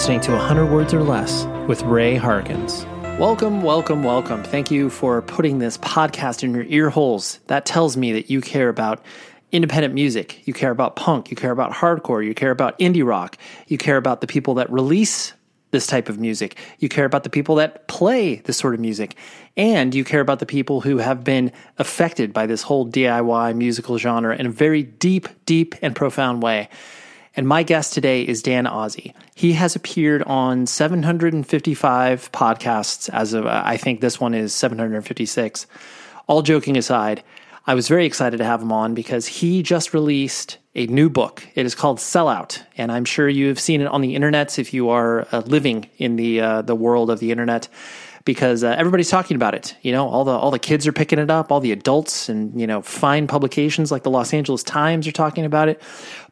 Listening to 100 Words or Less with Ray Harkins. Welcome, welcome, welcome. Thank you for putting this podcast in your ear holes. That tells me that you care about independent music, you care about punk, you care about hardcore, you care about indie rock, you care about the people that release this type of music, you care about the people that play this sort of music, and you care about the people who have been affected by this whole DIY musical genre in a very deep, deep, and profound way. And my guest today is Dan Ozzi. He has appeared on 755 podcasts as of, I think this one is 756. All joking aside, I was very excited to have him on because he just released a new book. It is called Sellout, and I'm sure you've seen it on the internet if you are uh, living in the uh, the world of the internet because uh, everybody's talking about it. You know, all the all the kids are picking it up, all the adults and you know fine publications like the Los Angeles Times are talking about it.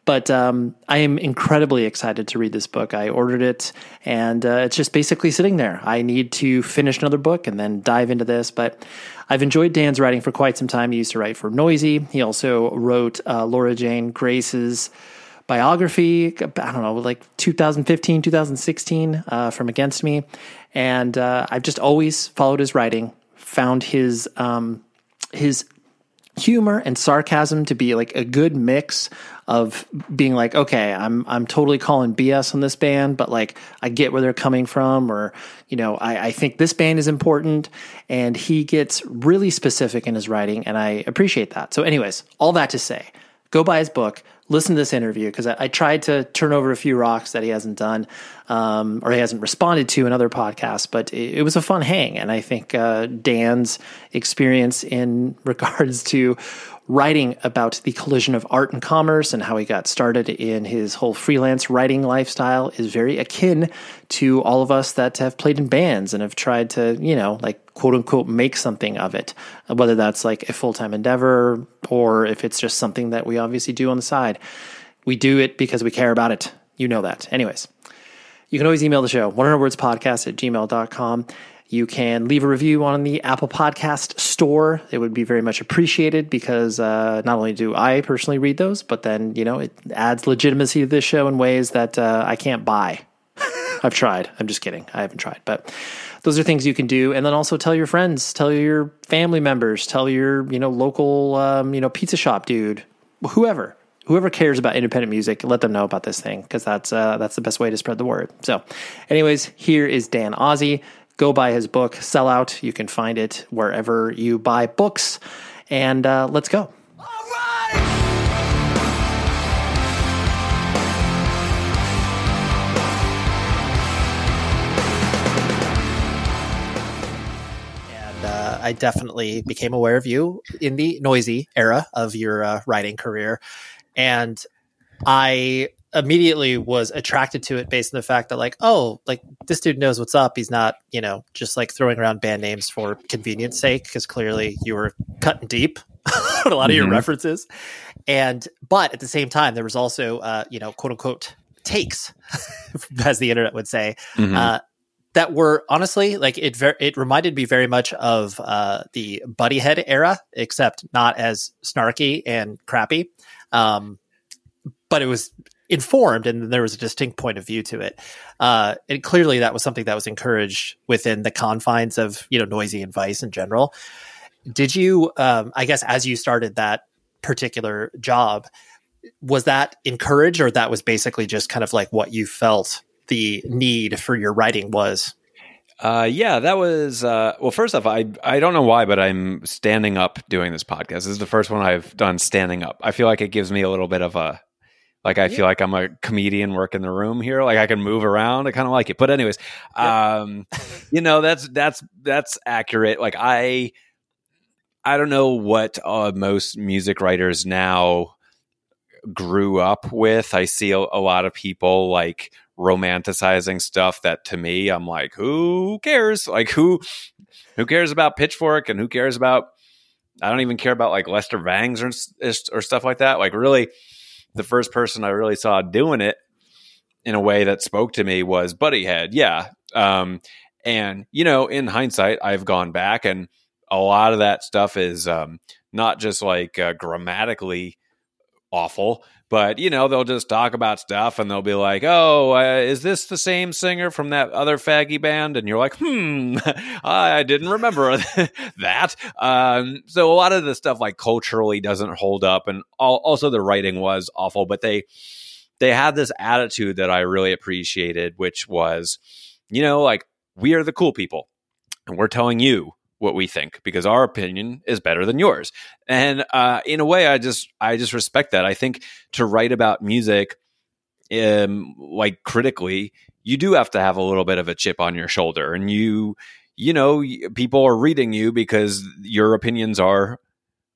But um, I am incredibly excited to read this book. I ordered it, and uh, it's just basically sitting there. I need to finish another book and then dive into this. But I've enjoyed Dan's writing for quite some time. He used to write for Noisey. He also wrote uh, Laura Jane Grace's biography, I don't know, like 2015, 2016 uh, from Against Me. And uh, I've just always followed his writing, found his um, his humor and sarcasm to be like a good mix of being like, okay, I'm I'm totally calling BS on this band, but like I get where they're coming from, or you know, I, I think this band is important, and he gets really specific in his writing, and I appreciate that. So, anyways, all that to say, go buy his book listen to this interview because I, I, tried to turn over a few rocks that he hasn't done um, or he hasn't responded to in other podcasts, but it, it was a fun hang. And I think uh, Dan's experience in regards to writing about the collision of art and commerce and how he got started in his whole freelance writing lifestyle is very akin to all of us that have played in bands and have tried to, you know, like quote unquote make something of it, whether that's like a full time endeavor or if it's just something that we obviously do on the side. We do it because we care about it. You know that. Anyways, you can always email the show, 100 words podcast at gmail.com. You can leave a review on the Apple Podcast store. It would be very much appreciated because uh, not only do I personally read those, but then, you know, it adds legitimacy to this show in ways that uh, I can't buy. I've tried. I'm just kidding. I haven't tried. But those are things you can do. And then also tell your friends, tell your family members, tell your, you know, local, um, you know, pizza shop dude, whoever whoever cares about independent music, let them know about this thing because that's uh, that's the best way to spread the word. So, anyways, here is Dan Ozzi. go buy his book, Sellout. You can find it wherever you buy books. And uh, let's go. I definitely became aware of you in the Noisey era of your uh, writing career. And I immediately was attracted to it based on the fact that like oh like this dude knows what's up he's not you know just like throwing around band names for convenience sake because clearly you were cutting deep on a lot of mm-hmm. your references and but at the same time there was also uh you know quote unquote takes as the internet would say mm-hmm. uh that were honestly like it ver- it reminded me very much of uh the Buddyhead era except not as snarky and crappy um but it was informed and there was a distinct point of view to it. Uh, and clearly that was something that was encouraged within the confines of, you know, Noisey and vice in general. Did you, um, I guess, as you started that particular job, was that encouraged or that was basically just kind of like what you felt the need for your writing was? Uh, yeah, that was uh, well. First off, I I don't know why, but I'm standing up doing this podcast. This is the first one I've done standing up. I feel like it gives me a little bit of a like I yeah. feel like I'm a comedian working the room here. Like I can move around. I kind of like it. But anyways, yeah. um, you know that's that's that's accurate. Like I I don't know what uh, most music writers now grew up with. I see a, a lot of people like romanticizing stuff that to me I'm like, who cares? Like who who cares about Pitchfork and who cares about I don't even care about like Lester Bangs or or stuff like that. Like really the first person I really saw doing it in a way that spoke to me was Buddyhead. Yeah. Um, and, you know, in hindsight, I've gone back and a lot of that stuff is um, not just like uh, grammatically awful, but you know they'll just talk about stuff and they'll be like oh uh, is this the same singer from that other faggy band? And you're like hmm i didn't remember that. Um, so a lot of the stuff like culturally doesn't hold up and also the writing was awful but they they had this attitude that i really appreciated which was you know like we are the cool people and we're telling you what we think because our opinion is better than yours. And uh, in a way, I just I just respect that. I think to write about music, um, like critically, you do have to have a little bit of a chip on your shoulder, and you you know people are reading you because your opinions are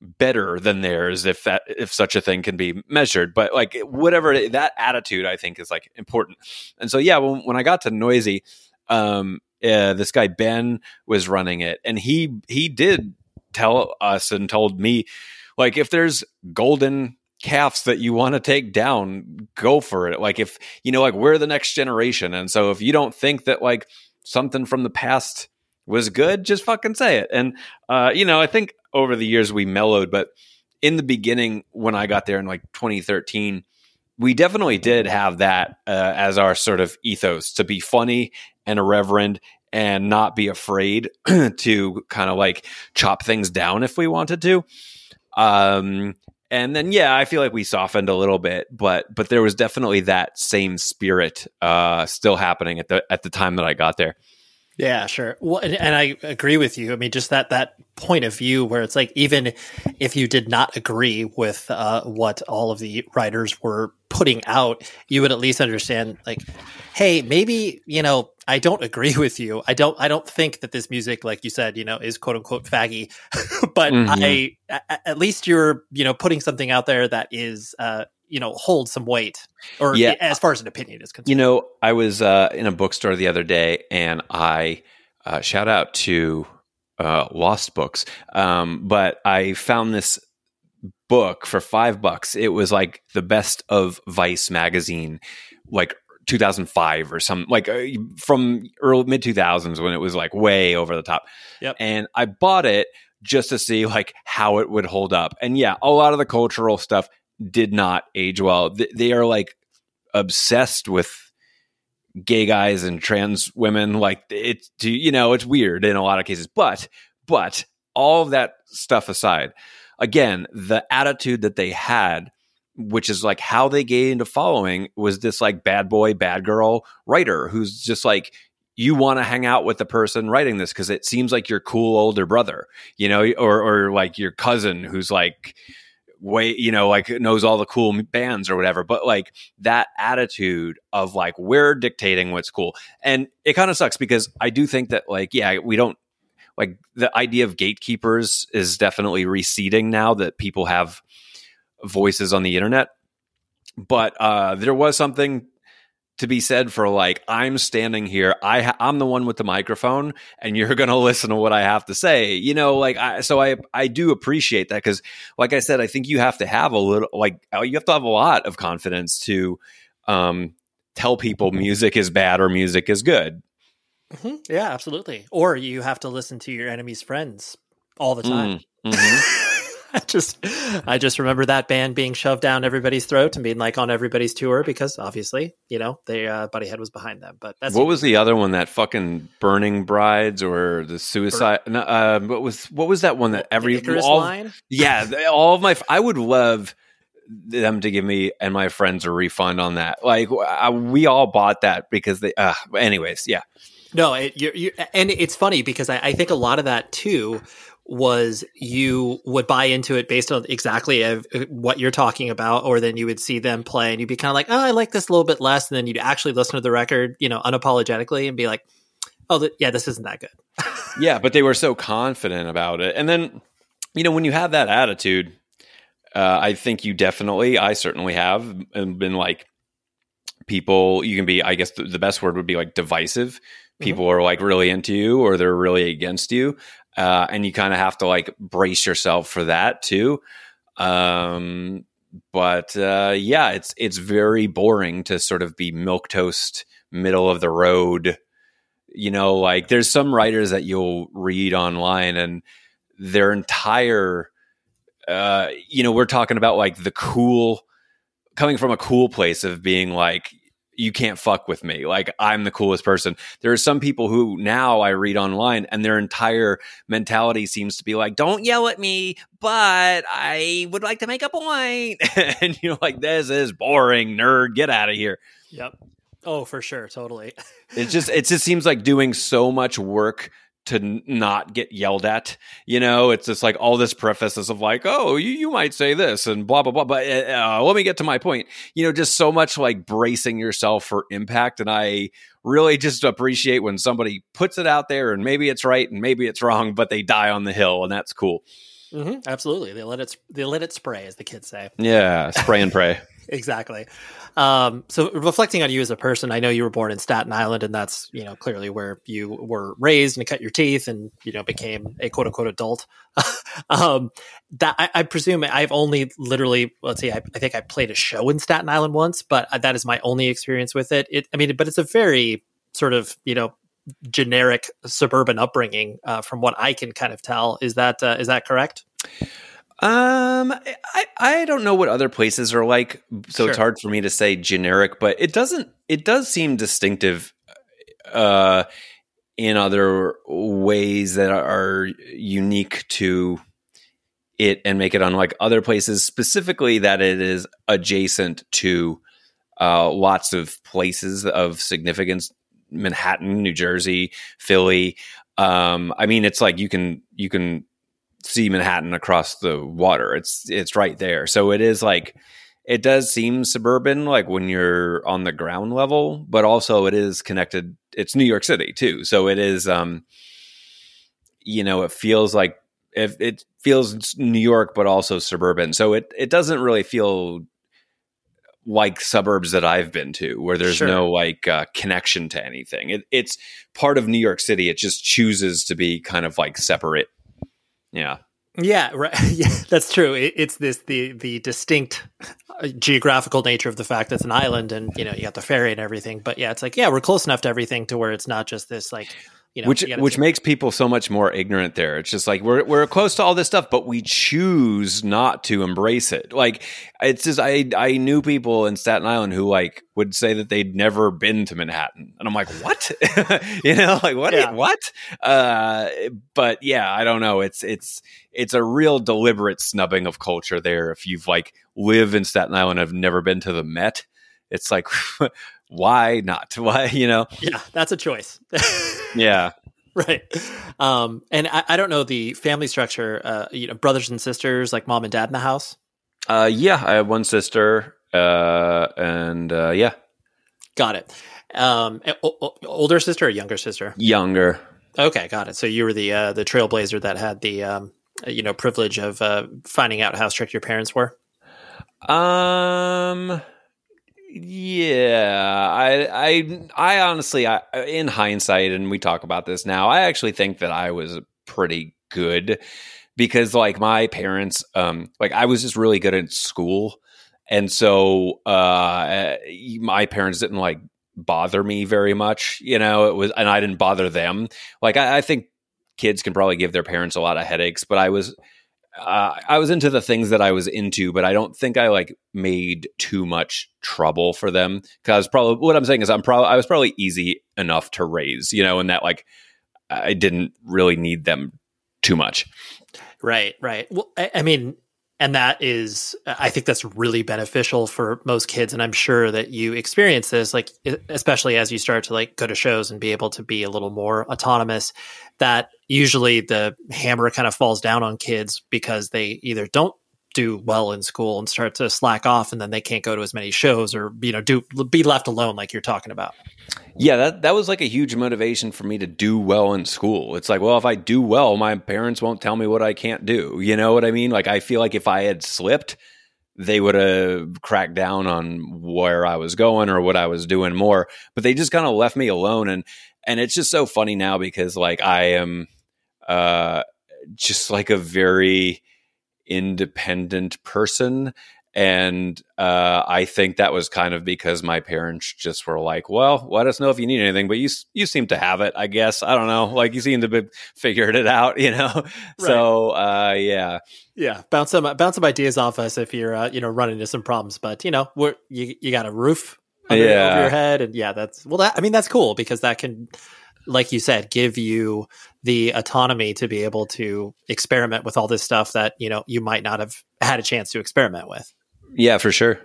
better than theirs if that if such a thing can be measured but like whatever that attitude i think is like important and so yeah when, when i got to Noisey um uh, this guy Ben was running it, and he he did tell us and told me like if there's golden calves that you want to take down, go for it. Like if you know, like we're the next generation, and so if you don't think that like something from the past was good, just fucking say it. And uh, you know, I think over the years we mellowed, but in the beginning when I got there in like 2013 we definitely did have that uh, as our sort of ethos to be funny and irreverent and not be afraid to kind of like chop things down if we wanted to. Um, and then yeah, I feel like we softened a little bit, but but there was definitely that same spirit uh, still happening at the at the time that I got there. Yeah, sure. Well, and, and, I agree with you. I mean, just that that point of view where it's like even if you did not agree with uh, what all of the writers were putting out, you would at least understand like, hey, maybe you know I don't agree with you. I don't. I don't think that this music, like you said, you know, is quote unquote faggy. but mm-hmm. I, at least you're, you know, putting something out there that is, uh, you know hold some weight or yeah. as far as an opinion is concerned you know i was uh, in a bookstore the other day and i uh, shout out to uh, lost books um, but i found this book for five bucks it was like the best of vice magazine like 2005 or some like uh, from early mid 2000s when it was like way over the top yep. and i bought it just to see like how it would hold up and yeah a lot of the cultural stuff did not age well. They are like obsessed with gay guys and trans women. Like it's you know it's weird in a lot of cases, but but all of that stuff aside, again, the attitude that they had, which is like how they gained a following, was this like bad boy, bad girl writer who's just like you want to hang out with the person writing this because it seems like your cool older brother, you know, or or like your cousin who's like way you know like knows all the cool bands or whatever but like that attitude of like we're dictating what's cool. And it kind of sucks because i do think that like yeah we don't like the idea of gatekeepers is definitely receding now that people have voices on the internet. But uh there was something to be said for like I'm standing here I ha- I'm the one with the microphone and you're going to listen to what I have to say you know like I so I I do appreciate that cuz like I said I think you have to have a little like uh, you have to have a lot of confidence to um tell people music is bad or music is good mm-hmm. yeah absolutely or you have to listen to your Enemies Friends all the time mm, mm-hmm. I just I just remember that band being shoved down everybody's throat and being like on everybody's tour because obviously, you know, they uh Buddyhead was behind them. But that's What was the other one that fucking Burning Brides or the Suicide Bur- uh what was what was that one that every all, line? Yeah, all of my I would love them to give me and my friends a refund on that. Like I, we all bought that because they uh anyways, yeah. No, it, you're, you're, and it's funny because I, I think a lot of that too was you would buy into it based on exactly what you're talking about, or then you would see them play and you'd be kind of like, oh, I like this a little bit less. And then you'd actually listen to the record, you know, unapologetically and be like, oh, th- yeah, this isn't that good. yeah, but they were so confident about it. And then, you know, when you have that attitude, uh, I think you definitely, I certainly have been like, people, you can be, I guess the, the best word would be like divisive. Mm-hmm. People are like really into you or they're really against you uh, and you kind of have to like brace yourself for that too. Um, but uh, yeah, it's it's very boring to sort of be milk toast, middle of the road. You know, like there's some writers that you'll read online, and their entire, uh, you know, we're talking about like the cool coming from a cool place of being like you can't fuck with me. Like I'm the coolest person. There are some people who now I read online and their entire mentality seems to be like, don't yell at me, but I would like to make a point. and you're like, this is boring, nerd. Get out of here. Yep. Oh, for sure. Totally. it just it just seems like doing so much work to not get yelled at. You know, it's just like all this prefaces of like, oh, you, you might say this and blah, blah, blah. But uh, uh, let me get to my point. You know, just so much like bracing yourself for impact. And I really just appreciate when somebody puts it out there and maybe it's right and maybe it's wrong, but they die on the hill. And that's cool. Mm-hmm, absolutely. They let it, they let it spray, as the kids say. Yeah. Spray and pray. Exactly. Um, so reflecting on you as a person, I know you were born in Staten Island, and that's you know clearly where you were raised and cut your teeth, and you know became a quote unquote adult. um, that I, I, presume I've only literally let's see, I, I, think I played a show in Staten Island once, but that is my only experience with it. It, I mean, but it's a very sort of you know generic suburban upbringing uh, from what I can kind of tell. Is that uh, is that correct? Um, I I don't know what other places are like, so sure. it's hard for me to say generic. But it doesn't. It does seem distinctive, uh, in other ways that are unique to it and make it unlike other places. Specifically, that it is adjacent to uh, lots of places of significance: Manhattan, New Jersey, Philly. Um, I mean, it's like you can you can see Manhattan across the water. It's it's right there. So it is like it does seem suburban like when you're on the ground level, but also it is connected it's New York City too. So it is um you know, it feels like if it feels New York but also suburban. So it it doesn't really feel like suburbs that I've been to, where there's sure. no like uh, connection to anything. It, it's part of New York City. It just chooses to be kind of like separate yeah. Yeah, right. Yeah, that's true. It, it's this the the distinct uh, geographical nature of the fact that it's an island, and you know you got the ferry and everything. But yeah, it's like yeah, we're close enough to everything to where it's not just this like you know, which which makes people so much more ignorant there. It's just like we're we're close to all this stuff, but we choose not to embrace it. Like it's just I I knew people in Staten Island who like would say that they'd never been to Manhattan, and I'm like, what? you know, like what? Yeah. What? Uh, but yeah, I don't know. It's it's it's a real deliberate snubbing of culture there. If you've like live in Staten Island, and have never been to the Met, it's like why not? Why, you know? Yeah, that's a choice. yeah. Right. Um, and I, I, don't know the family structure, uh, you know, brothers and sisters, like mom and dad in the house. Uh, yeah, I have one sister, uh, and, uh, yeah. Got it. Um, o- older sister or younger sister? Younger. Okay, got it. So you were the uh, the trailblazer that had the um, you know privilege of uh, finding out how strict your parents were. Um, yeah, I, I, I honestly, I, in hindsight, and we talk about this now, I actually think that I was pretty good because, like, my parents, um, like, I was just really good at school, and so, uh, my parents didn't like bother me very much, you know. It was, and I didn't bother them. Like, I, I think kids can probably give their parents a lot of headaches, but I was uh, I was into the things that I was into, but I don't think I like made too much trouble for them because probably what I'm saying is I'm probably I was probably easy enough to raise, you know, and that like I didn't really need them too much. Right, right. Well, I, I mean, and that is i think that's really beneficial for most kids. And i'm sure that you experience this like especially as you start to like go to shows and be able to be a little more autonomous that usually the hammer kind of falls down on kids because they either don't do well in school and start to slack off and then they can't go to as many shows or you know do be left alone like you're talking about. Yeah that that was like a huge motivation for me to do well in school. It's like well if i do well my parents won't tell me what i can't do. You know what i mean? Like i feel like if i had slipped they would have cracked down on where i was going or what i was doing more. But they just kind of left me alone and and it's just so funny now because like i am uh just like a very independent person And uh, I think that was kind of because my parents just were like, "Well, let us know if you need anything." But you you seem to have it, I guess. I don't know. Like you seem to be figured it out, you know. Right. So uh, yeah, yeah. Bounce some bounce some ideas off us if you're uh, you know running into some problems. But you know, we're you you got a roof under, yeah. over your head, and yeah, that's well. That I mean, that's cool because that can like you said, give you the autonomy to be able to experiment with all this stuff that you know you might not have had a chance to experiment with. Yeah, for sure.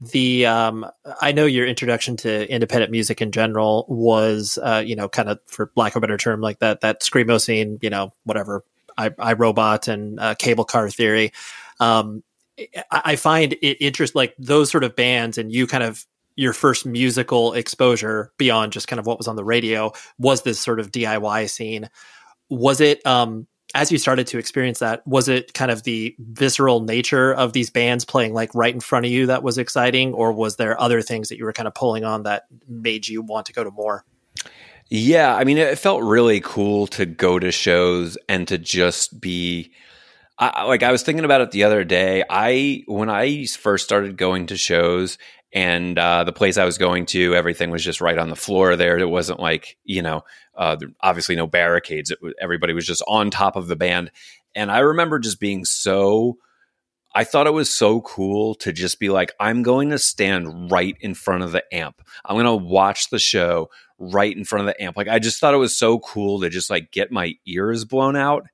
The um, I know your introduction to independent music in general was, uh, you know, kind of for lack of a better term, like that that screamo scene, you know, whatever, I, I Robot and uh, Cable Car Theory. Um, I, I find it interest like those sort of bands, and you kind of your first musical exposure beyond just kind of what was on the radio was this sort of DIY scene. Was it um as you started to experience that, was it kind of the visceral nature of these bands playing like right in front of you that was exciting, or was there other things that you were kind of pulling on that made you want to go to more? Yeah, I mean, it felt really cool to go to shows and to just be I, like I was thinking about it the other day. I when I first started going to shows and uh, the place I was going to, everything was just right on the floor there. It wasn't like you know, uh, obviously no barricades. It, everybody was just on top of the band, and I remember just being so. I thought it was so cool to just be like, I'm going to stand right in front of the amp. I'm going to watch the show right in front of the amp. Like, I just thought it was so cool to just like get my ears blown out.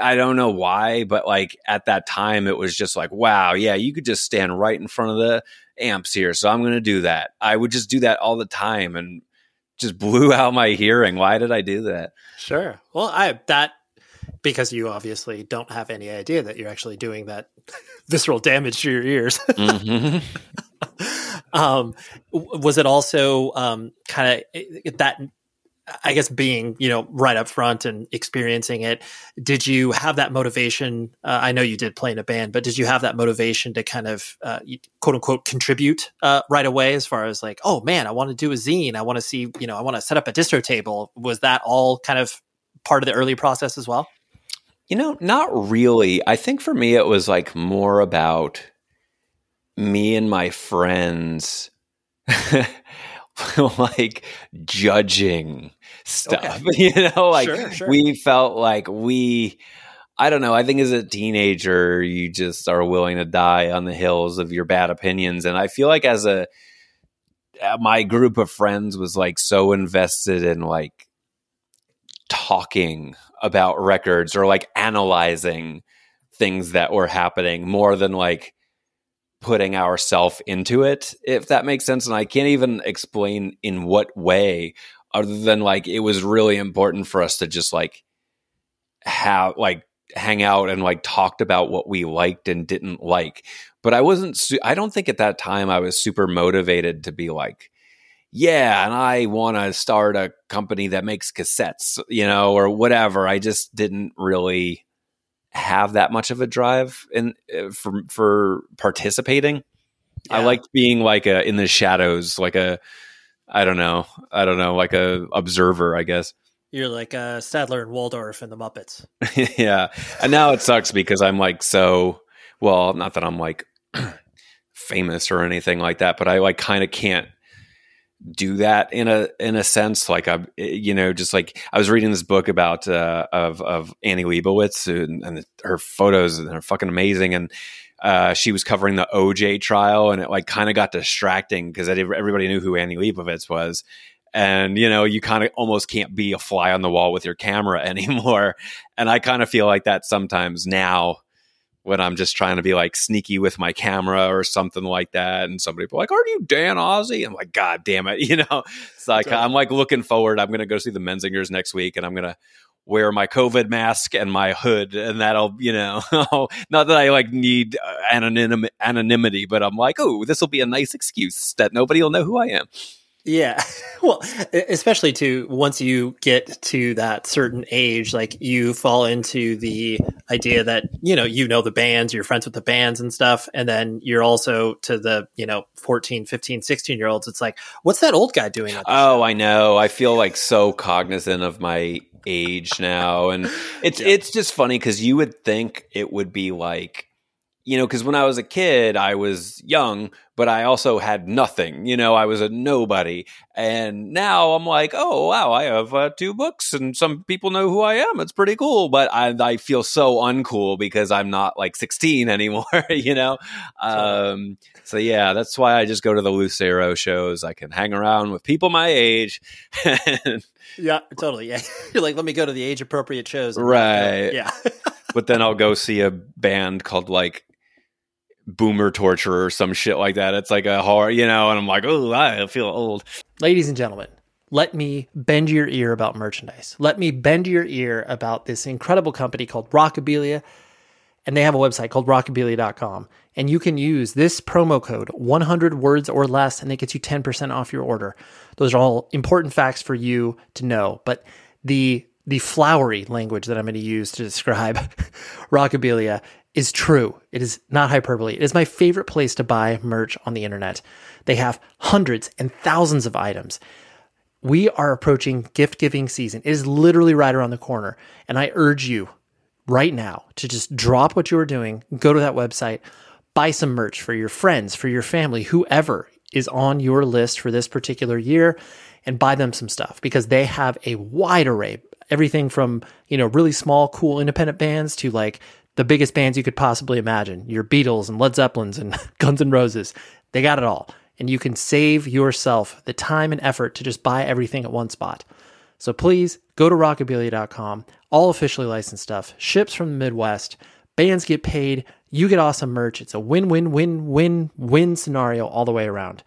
I don't know why, but like at that time, it was just like, wow, yeah, you could just stand right in front of the amps here. So I'm going to do that. I would just do that all the time and just blew out my hearing. Why did I do that? Sure. Well, I, that, because you obviously don't have any idea that you're actually doing that visceral damage to your ears. mm-hmm. um, was it also um, kind of that I guess being you know right up front and experiencing it, did you have that motivation? Uh, I know you did play in a band, but did you have that motivation to kind of uh, quote unquote contribute uh, right away? As far as like, oh man, I want to do a zine. I want to see you know I want to set up a distro table. Was that all kind of part of the early process as well? You know, not really. I think for me, it was like more about me and my friends. like judging stuff. Okay. You know, like sure, sure. we felt like we I don't know, I think as a teenager you just are willing to die on the hills of your bad opinions and I feel like as a uh, my group of friends was like so invested in like talking about records or like analyzing things that were happening more than like putting ourself into it if that makes sense and i can't even explain in what way other than like it was really important for us to just like have like hang out and like talked about what we liked and didn't like but i wasn't su- i don't think at that time i was super motivated to be like yeah and i want to start a company that makes cassettes you know or whatever i just didn't really have that much of a drive in uh, for for participating. Yeah. I liked being like a in the shadows, like a I don't know, I don't know, like a observer, I guess. You're like uh, Statler and Waldorf in the Muppets. yeah, and now it sucks because I'm like so well. Not that I'm like famous or anything like that, but I like kind of can't do that in a in a sense like i you know just like i was reading this book about uh, of of annie leibovitz and, and her photos are fucking amazing and uh, she was covering the oj trial and it like kind of got distracting because everybody knew who annie leibovitz was and you know you kind of almost can't be a fly on the wall with your camera anymore and i kind of feel like that sometimes now when I'm just trying to be like sneaky with my camera or something like that. And somebody be like, Are you Dan Ozzi? I'm like, God damn it. You know, it's like, right. I'm like looking forward. I'm going to go see the Menzingers next week and I'm going to wear my COVID mask and my hood. And that'll, you know, not that I like need uh, anonym- anonymity, but I'm like, Oh, this will be a nice excuse that nobody will know who I am. Yeah. Well, especially to once you get to that certain age, like you fall into the idea that, you know, you know the bands, you're friends with the bands and stuff. And then you're also to the, you know, 14, 15, 16 year olds. It's like, what's that old guy doing? Oh, show? I know. I feel like so cognizant of my age now. And it's, yeah. it's just funny because you would think it would be like, you know, because when I was a kid, I was young, but I also had nothing. You know, I was a nobody. And now I'm like, oh, wow, I have uh, two books and some people know who I am. It's pretty cool. But I, I feel so uncool because I'm not like 16 anymore, you know? Um, so, yeah, that's why I just go to the Lucero shows. I can hang around with people my age. yeah, totally. Yeah. You're like, let me go to the age appropriate shows. Right. Yeah. but then I'll go see a band called like boomer torture or some shit like that. It's like a horror, you know, and I'm like, oh, I feel old. Ladies and gentlemen, let me bend your ear about merchandise. Let me bend your ear about this incredible company called Rockabilia. And they have a website called rockabilia.com. And you can use this promo code 100 words or less, and it gets you 10% off your order. Those are all important facts for you to know. But the the flowery language that I'm going to use to describe Rockabilia is true. It is not hyperbole. It is my favorite place to buy merch on the internet. They have hundreds and thousands of items. We are approaching gift giving season. It is literally right around the corner. And I urge you right now to just drop what you are doing, go to that website, buy some merch for your friends, for your family, whoever is on your list for this particular year, and buy them some stuff because they have a wide array. Everything from, you know, really small, cool independent bands to like the biggest bands you could possibly imagine your Beatles and Led Zeppelins and Guns N' Roses. They got it all. And you can save yourself the time and effort to just buy everything at one spot. So please go to rockabilia.com, all officially licensed stuff, ships from the Midwest, bands get paid, you get awesome merch. It's a win win win win win scenario all the way around.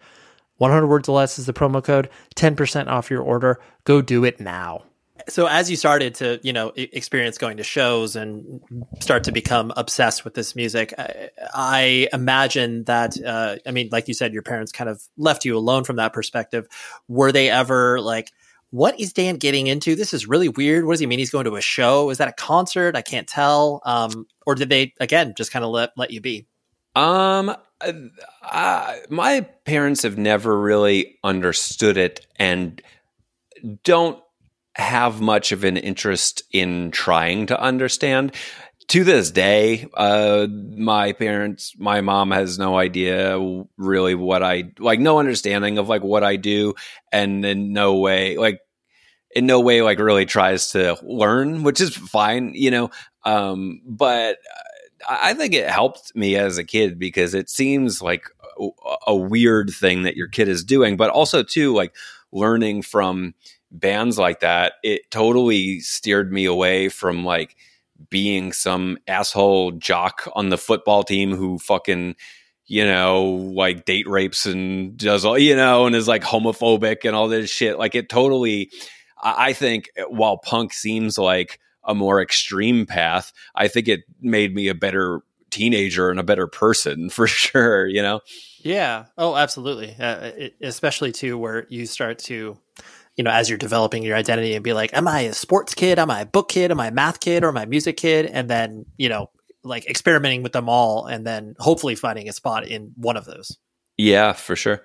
100 words or less is the promo code, 10% off your order. Go do it now so as you started to you know experience going to shows and start to become obsessed with this music i, I imagine that uh, i mean like you said your parents kind of left you alone from that perspective. Were they ever like what is dan getting into? This is really weird. What does he mean? He's going to a show? Is that a concert? I can't tell. Um, or did they again just kind of let, let you be? Um uh, my parents have never really understood it and don't have much of an interest in trying to understand. To this day, uh, my parents, my mom has no idea really what I like, no understanding of like what I do, and in no way, like, in no way, like, really tries to learn, which is fine, you know. Um, but I think it helped me as a kid because it seems like a, a weird thing that your kid is doing, but also too like learning from bands like that, it totally steered me away from like being some asshole jock on the football team who fucking you know like date rapes and does all you know and is like homophobic and all this shit. Like it totally i think while punk seems like a more extreme path i think it made me a better teenager and a better person for sure you know? Yeah. Oh absolutely. Uh, it, especially too where you start to you know, as you're developing your identity and be like, am I a sports kid? Am I a book kid? Am I a math kid or am I a music kid? And then, you know, like experimenting with them all and then hopefully finding a spot in one of those. Yeah, for sure.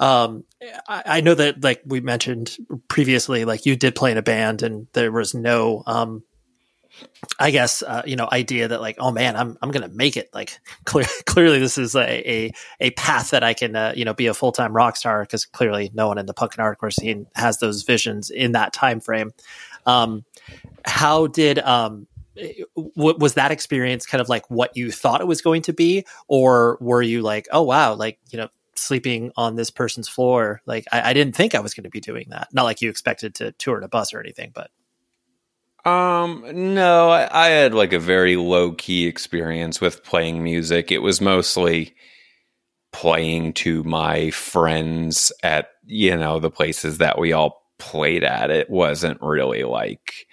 Um, I, I know that like we mentioned previously, like you did play in a band and there was no, um, I guess uh, you know idea that like oh man I'm I'm gonna make it. Like clear, clearly this is a, a, a path that I can uh, you know be a full time rock star because clearly no one in the punk and hardcore scene has those visions in that time frame. Um, how did um, w- was that experience kind of like what you thought it was going to be, or were you like oh wow like you know sleeping on this person's floor like I, I didn't think I was going to be doing that. Not like you expected to tour in a bus or anything but um, no, I, I had like a very low key experience with playing music. It was mostly playing to my friends at, you know, the places that we all played at. It wasn't really like,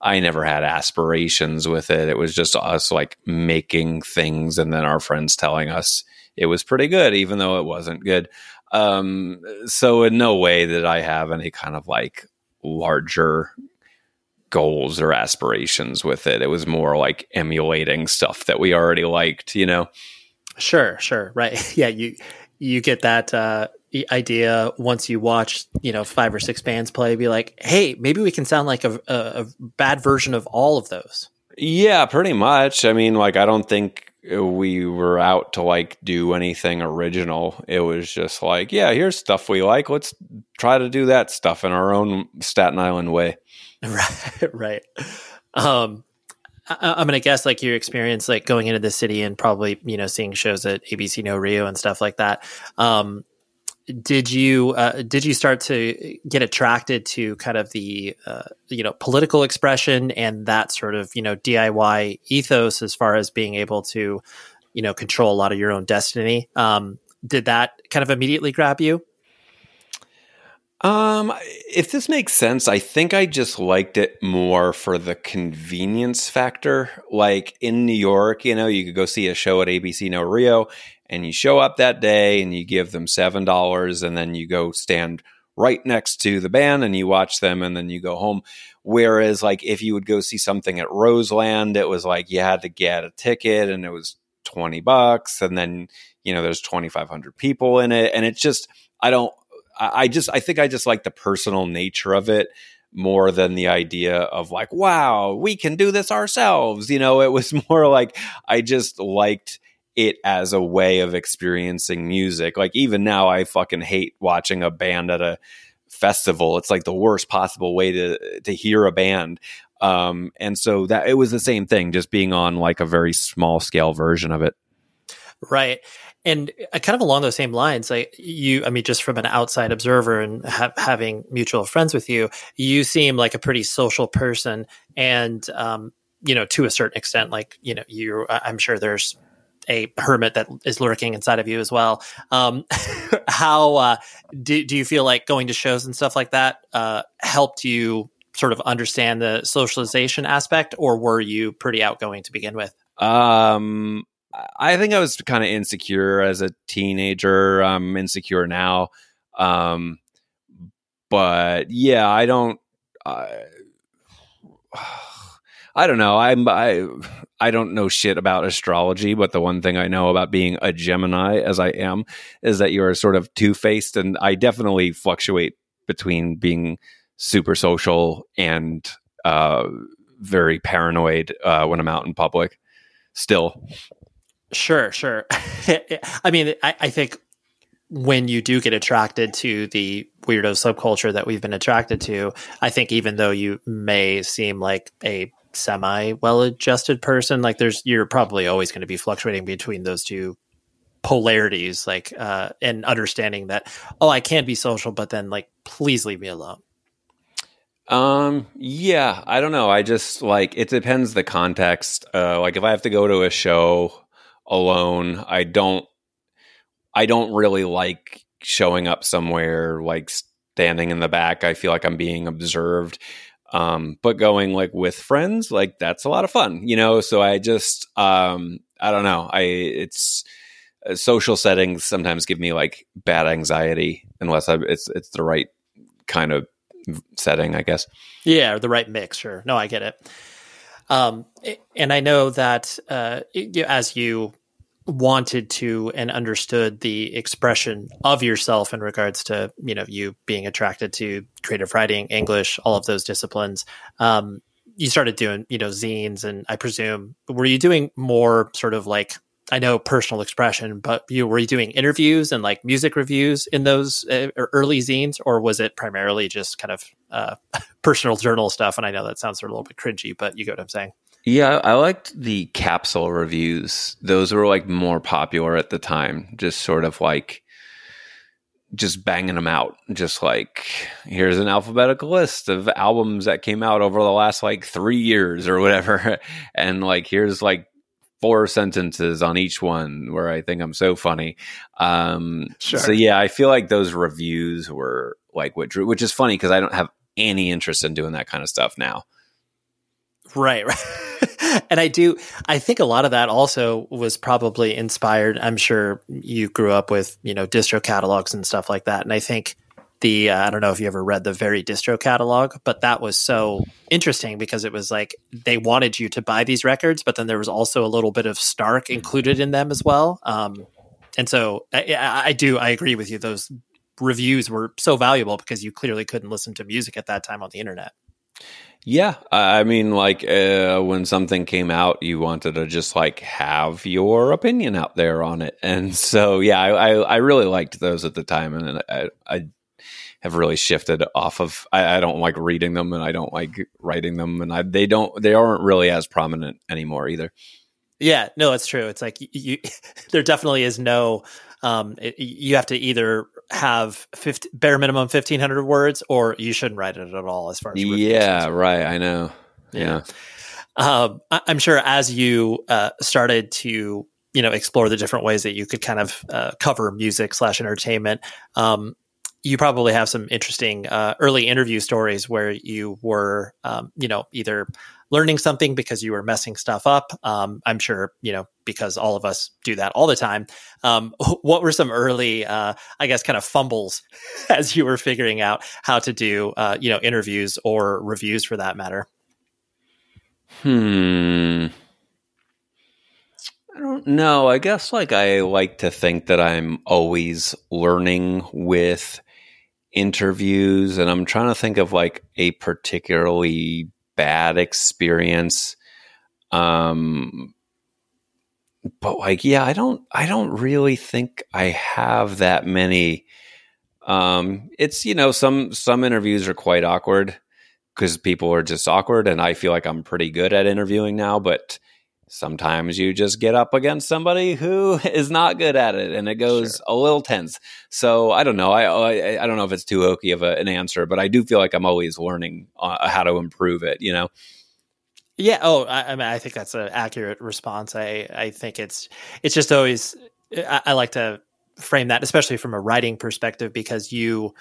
I never had aspirations with it. It was just us like making things and then our friends telling us it was pretty good, even though it wasn't good. Um, so in no way did I have any kind of like larger goals or aspirations with it. It was more like emulating stuff that we already liked, you know. Sure, sure. Right. Yeah, you you get that uh idea once you watch, you know, five or six bands play be like, "Hey, maybe we can sound like a, a, a bad version of all of those." Yeah, pretty much. I mean, like I don't think we were out to like do anything original. It was just like, yeah, here's stuff we like. Let's try to do that stuff in our own Staten Island way. Right, right. Um, I, am gonna guess like your experience, like going into the city and probably you know seeing shows at ABC No Rio and stuff like that. Um, did you uh, did you start to get attracted to kind of the uh, you know political expression and that sort of you know DIY ethos as far as being able to you know control a lot of your own destiny? Um, did that kind of immediately grab you? Um, if this makes sense, I think I just liked it more for the convenience factor. Like in New York, you know, you could go see a show at ABC No Rio and you show up that day and you give them $7 and then you go stand right next to the band and you watch them and then you go home. Whereas, like, if you would go see something at Roseland, it was like you had to get a ticket and it was 20 bucks. And then, you know, there's 2,500 people in it. And it's just, I don't, I just I think I just like the personal nature of it more than the idea of like wow we can do this ourselves. You know it was more like I just liked it as a way of experiencing music. Like even now I fucking hate watching a band at a festival. It's like the worst possible way to to hear a band. Um and so that it was the same thing just being on like a very small scale version of it. Right and uh, kind of along those same lines, like you, I mean, just from an outside observer and ha- having mutual friends with you, you seem like a pretty social person. And, um, you know, to a certain extent, like, you know, you, I'm sure there's a hermit that is lurking inside of you as well. Um, how, uh, do, do you feel like going to shows and stuff like that, uh, helped you sort of understand the socialization aspect or were you pretty outgoing to begin with? Um, I think I was kind of insecure as a teenager. I'm insecure now. Um, but yeah, I don't. I, I don't know. I'm I I don't know shit about astrology, but the one thing I know about being a Gemini, as I am, is that you're sort of two faced, and I definitely fluctuate between being super social and uh, very paranoid uh, when I'm out in public. Still, Sure, sure. I mean, I, I, think when you do get attracted to the weirdo subculture that we've been attracted to, I think even though you may seem like a semi well adjusted person, like there's you're probably always going to be fluctuating between those two polarities, like uh, and understanding that oh, I can be social, but then like please leave me alone. Um, yeah, I don't know. I just like it depends the context. Uh, like if I have to go to a show alone. I don't I don't really like showing up somewhere like standing in the back. I feel like I'm being observed. Um, but going like with friends, like that's a lot of fun, you know? So I just um I don't know. I it's uh, social settings sometimes give me like bad anxiety unless I, it's it's the right kind of setting, I guess. Yeah, the right mix. Sure. No, I get it. Um, and I know that uh, as you wanted to and understood the expression of yourself in regards to you know you being attracted to creative writing english all of those disciplines. Um, you started doing you know zines and i presume were you doing more sort of like i know personal expression but you were you doing interviews and like music reviews in those uh, early zines or was it primarily just kind of uh, personal journal stuff? And i know that sounds a little bit cringy but you get what i'm saying yeah, I liked the capsule reviews. Those were like more popular at the time. Just sort of like just banging them out. Just like here's an alphabetical list of albums that came out over the last like 3 years or whatever and like here's like four sentences on each one where I think I'm so funny. Um sure. so yeah, I feel like those reviews were like what drew which is funny because I don't have any interest in doing that kind of stuff now. Right, right. and I do, I think a lot of that also was probably inspired. I'm sure you grew up with, you know, distro catalogs and stuff like that. And I think the, uh, I don't know if you ever read the very distro catalog, but that was so interesting because it was like they wanted you to buy these records, but then there was also a little bit of Stark included in them as well. Um, and so I, I do, I agree with you. Those reviews were so valuable because you clearly couldn't listen to music at that time on the internet. Yeah, I mean, like uh, when something came out, you wanted to just like have your opinion out there on it, and so yeah, I I, I really liked those at the time, and I, I have really shifted off of. I, I, don't like reading them, and I don't like writing them, and I, they don't they aren't really as prominent anymore either. Yeah, no, it's true. It's like you, you there definitely is no. Um, it, you have to either have 50, bare minimum 1500 words or you shouldn't write it at all as far as yeah right i know. Yeah, yeah. Um, I, am sure as you uh, started to you know explore the different ways that you could kind of uh, cover music slash entertainment um, you probably have some interesting uh, early interview stories where you were um, you know either learning something because you were messing stuff up. Um, I'm sure, you know, because all of us do that all the time. Um, what were some early, uh, I guess, kind of fumbles as you were figuring out how to do, uh, you know, interviews or reviews for that matter? Hmm. I don't know. I guess like I like to think that I'm always learning with interviews and I'm trying to think of like a particularly bad experience. Um, but like, yeah, I don't, I don't really think I have that many. Um, it's you know some some interviews are quite awkward because people are just awkward, and I feel like I'm pretty good at interviewing now, but sometimes you just get up against somebody who is not good at it and it goes sure. a little tense. So i don't know. I, I, I don't know if it's too hokey of a, an answer but i do feel like i'm always learning uh, how to improve it you know? Yeah. Oh i, I mean i think that's an accurate response. I i think it's it's just always I, I like to frame that especially from a writing perspective because you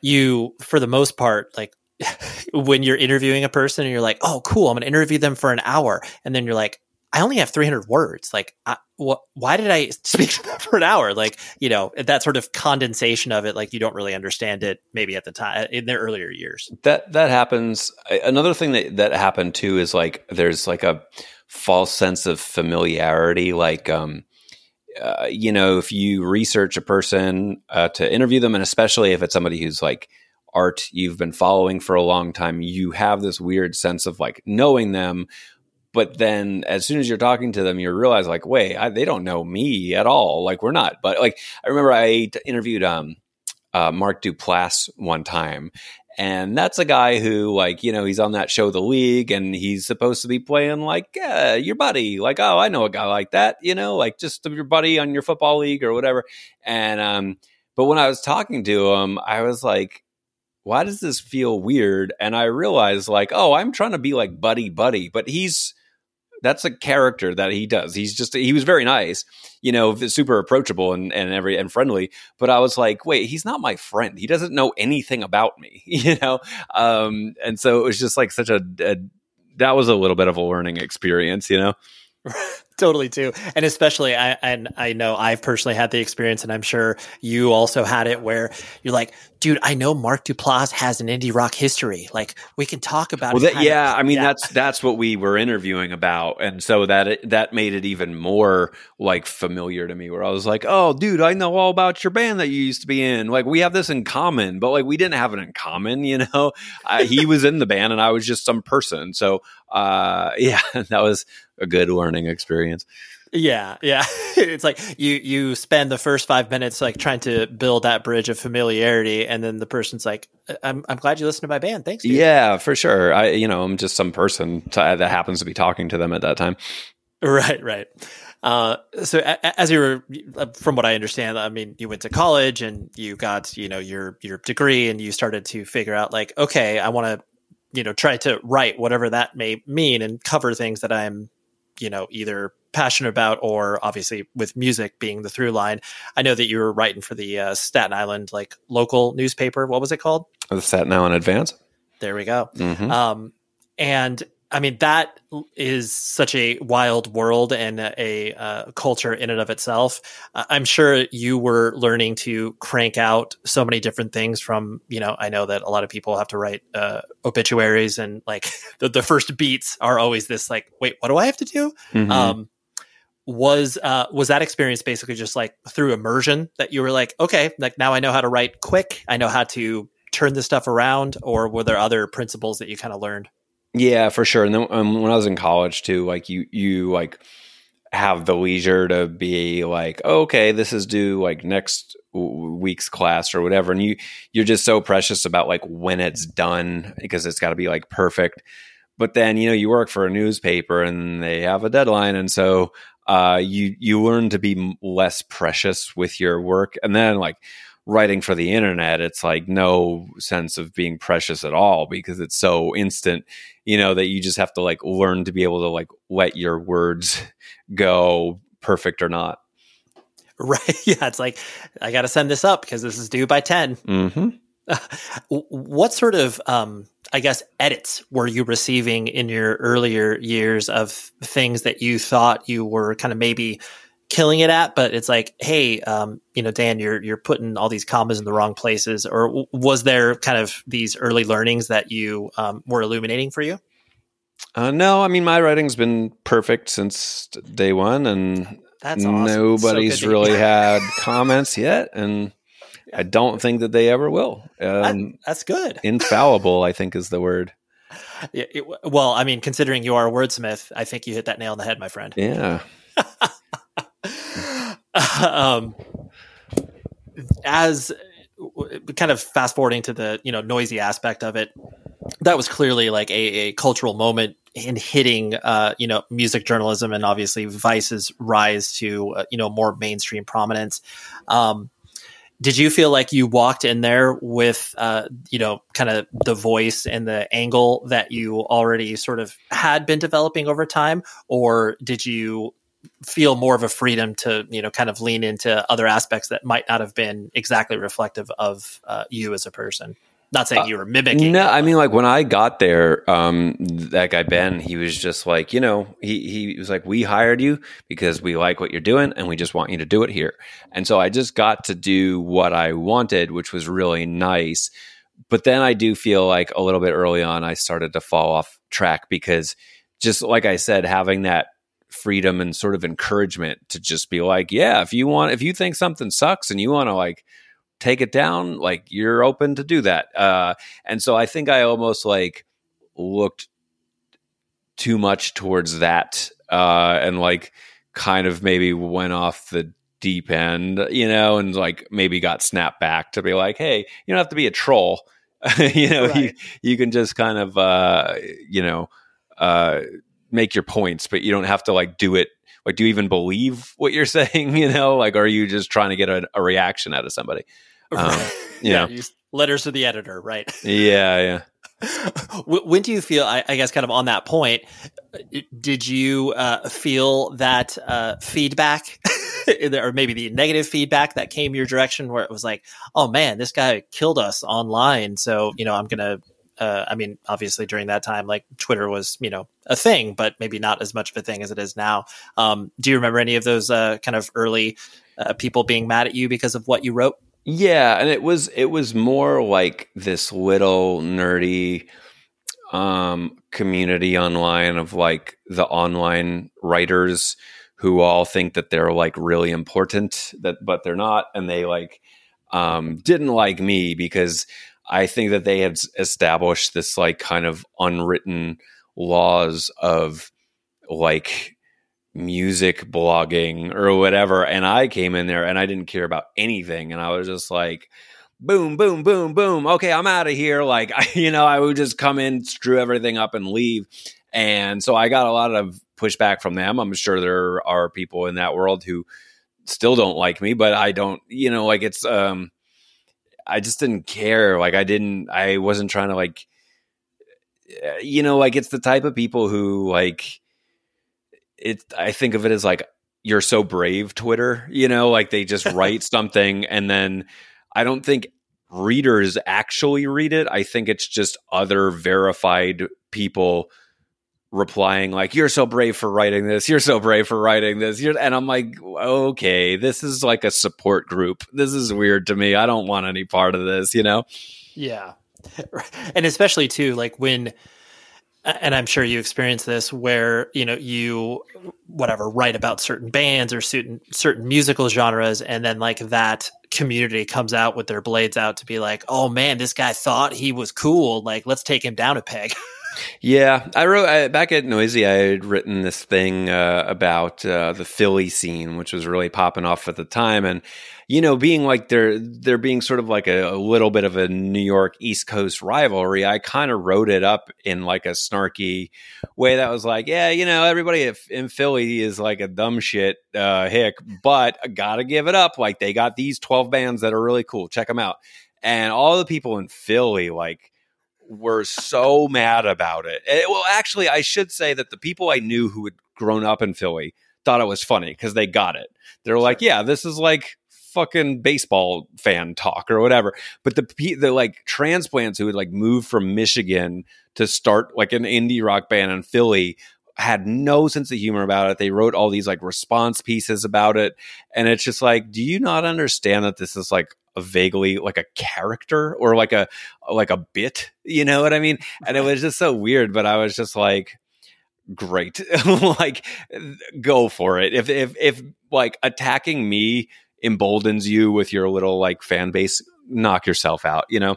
you for the most part like when you're interviewing a person and you're like, oh, cool, I'm going to interview them for an hour. And then you're like, I only have 300 words. Like, what, why did I speak for an hour? Like, you know, that sort of condensation of it, like you don't really understand it maybe at the time in their earlier years. That, that happens. Another thing that, that happened too is like, there's like a false sense of familiarity. Like, um, uh, you know, if you research a person uh, to interview them, and especially if it's somebody who's like art you've been following for a long time, you have this weird sense of like knowing them. But then as soon as you're talking to them, you realize like, wait, I, they don't know me at all. Like we're not. But like, I remember I interviewed um, uh, Mark Duplass one time. And that's a guy who, like, you know, he's on that show, The League, and he's supposed to be playing like uh, your buddy. Like, oh, I know a guy like that, you know, like just your buddy on your football league or whatever. And, um, but when I was talking to him, I was like, why does this feel weird? And I realized, like, oh, I'm trying to be like buddy buddy, but he's that's a character that he does. He's just he was very nice, you know, super approachable and and every and friendly. But I was like, wait, he's not my friend. He doesn't know anything about me, you know. Um, and so it was just like such a, a that was a little bit of a learning experience, you know. totally too. And especially i and i know i've personally had the experience and i'm sure you also had it where you're like dude i know mark duplass has an indie rock history. Like we can talk about well, that, yeah of, i mean yeah. that's that's what we were interviewing about. And so that that made it even more like familiar to me where i was like oh dude i know all about your band that you used to be in. Like we have this in common but like we didn't have it in common you know? I, he was in the band and i was just some person. So uh yeah that was a good learning experience. Yeah, yeah. it's like you you spend the first five minutes like trying to build that bridge of familiarity, and then the person's like, "I'm I'm glad you listened to my band. Thanks." Dude. Yeah, for sure. I you know I'm just some person that happens to be talking to them at that time. Right, right. Uh, so as you were, uh, from what I understand, I mean, you went to college and you got, you know, your your degree, and you started to figure out like, okay, I want to, you know, try to write whatever that may mean and cover things that I'm you know either passionate about or obviously with music being the through line. I know that you were writing for the uh, Staten Island like local newspaper. What was it called? The Staten Island Advance. There we go. Mm-hmm. Um, and I mean, that is such a wild world and a, a culture in and of itself. Uh, I'm sure you were learning to crank out so many different things from, you know, I know that a lot of people have to write uh, obituaries and like the, the, first beats are always this like, wait, what do I have to do? Mm-hmm. Um, was uh, was that experience basically just like through immersion that you were like, okay, like now I know how to write quick. I know how to turn this stuff around, or were there other principles that you kind of learned? Yeah, for sure. And then um, when I was in college too, like you, you like have the leisure to be like, oh, okay, this is due like next week's class or whatever, and you you're just so precious about like when it's done because it's got to be like perfect. But then you know you work for a newspaper and they have a deadline, and so uh, you you learn to be less precious with your work, and then like writing for the internet, it's like no sense of being precious at all because it's so instant, you know, that you just have to like learn to be able to like let your words go perfect or not. Right. Yeah. It's like, I got to send this up because this is due by 10. Mm-hmm. what sort of, um, I guess, edits were you receiving in your earlier years of things that you thought you were kind of maybe killing it at, but it's like, hey, um, you know, Dan, you're you're putting all these commas in the wrong places, or was there kind of these early learnings that you um, were illuminating for you? Uh, no, I mean my writing's been perfect since day one, and That's awesome. nobody's so really had comments yet, and I don't think that they ever will. Um, that's good. infallible, I think, is the word. Yeah, it, well, I mean, considering you are a wordsmith, I think you hit that nail on the head, my friend. Yeah. um, as kind of fast forwarding to the you know Noisey aspect of it, that was clearly like a, a cultural moment in hitting uh, you know music journalism and obviously Vice's rise to uh, you know more mainstream prominence. Um, did you feel like you walked in there with uh, you know kind of the voice and the angle that you already sort of had been developing over time? Or did you feel more of a freedom to you know kind of lean into other aspects that might not have been exactly reflective of uh, you as a person not saying uh, you were mimicking no i mean like when i got there um, that guy ben he was just like you know he, he was like we hired you because we like what you're doing and we just want you to do it here. And so i just got to do what i wanted which was really nice. But then i do feel like a little bit early on i started to fall off track because just like i said having that freedom and sort of encouragement to just be like, yeah, if you want, if you think something sucks and you want to like take it down, like you're open to do that. Uh, and so I think I almost like looked too much towards that uh, and like kind of maybe went off the deep end, you know, and like maybe got snapped back to be like, hey, you don't have to be a troll. you know, right. you, you can just kind of, uh, you know, uh, make your points, but you don't have to like do it. Like, do you even believe what you're saying? You know, like, are you just trying to get a, a reaction out of somebody? Um, you yeah, letters to the editor, right? Yeah, yeah. when do you feel? I, I, guess, kind of on that point, did you uh, feel that uh, feedback, or maybe the negative feedback that came your direction, where it was like, "Oh man, this guy killed us online," so you know, I'm gonna uh, I mean, obviously during that time, like Twitter was, you know, a thing, but maybe not as much of a thing as it is now. Um, do you remember any of those uh, kind of early uh, people being mad at you because of what you wrote? Yeah, and it was it was more like this little nerdy um, community online of like the online writers who all think that they're like really important that but they're not and they like um, didn't like me because I think that they had established this like kind of unwritten laws of like music blogging or whatever. And I came in there and I didn't care about anything. And I was just like, boom, boom, boom, boom. Okay, I'm out of here. Like, you know, I would just come in, screw everything up, and leave. And so I got a lot of pushback from them. I'm sure there are people in that world who still don't like me, but I don't, you know, like it's, um, I just didn't care. Like I didn't, I wasn't trying to like, eh, you know, like it's the type of people who like it. I think of it as like you're so brave, Twitter. You know, like they just write something and then I don't think readers actually read it. I think it's just other verified people replying like you're so brave for writing this you're so brave for writing this you're, and i'm like okay this is like a support group this is weird to me i don't want any part of this you know yeah and especially too like when and i'm sure you experience this where you know you whatever write about certain bands or certain certain musical genres and then like that community comes out with their blades out to be like, "Oh man, this guy thought he was cool. Like, let's take him down a peg." Yeah, I wrote I, back at Noisey. I had written this thing uh, about uh, the Philly scene, which was really popping off at the time, and you know, being like they're they're being sort of like a, a little bit of a New York East Coast rivalry. I kind of wrote it up in like a snarky way that was like, yeah, you know, everybody in Philly is like a dumb shit uh, hick, but I gotta give it up. Like they got these twelve bands that are really cool. Check them out, and all the people in Philly like were so mad about it. it. Well, actually, I should say that the people I knew who had grown up in Philly thought it was funny because they got it. They're like, yeah, this is like fucking baseball fan talk or whatever. But the the like transplants who had like moved from Michigan to start like an indie rock band in Philly had no sense of humor about it. They wrote all these like response pieces about it. And it's just like, do you not understand that this is like a vaguely like a character or like a like a bit? You know what I mean? And it was just so weird, but I was just like, great. like go for it. If if if like attacking me emboldens you with your little like fan base, knock yourself out, you know?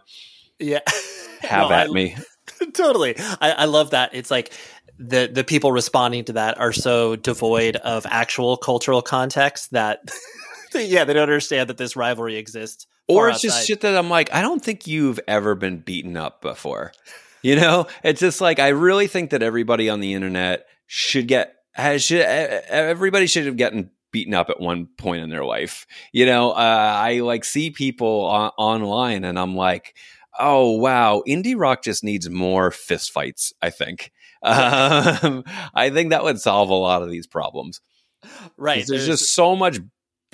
Yeah. Have no, at I, me. Totally. I, I love that. It's like the the people responding to that are so devoid of actual cultural context that yeah, they don't understand that this rivalry exists. Or it's outside. just shit that I'm like, I don't think you've ever been beaten up before. You know, it's just like I really think that everybody on the internet should get has should everybody should have gotten beaten up at one point in their life. You know, uh, I like see people on- online and I'm like, oh wow, indie rock just needs more fistfights. I think. Um, I think that would solve a lot of these problems. Right. There's, there's just so much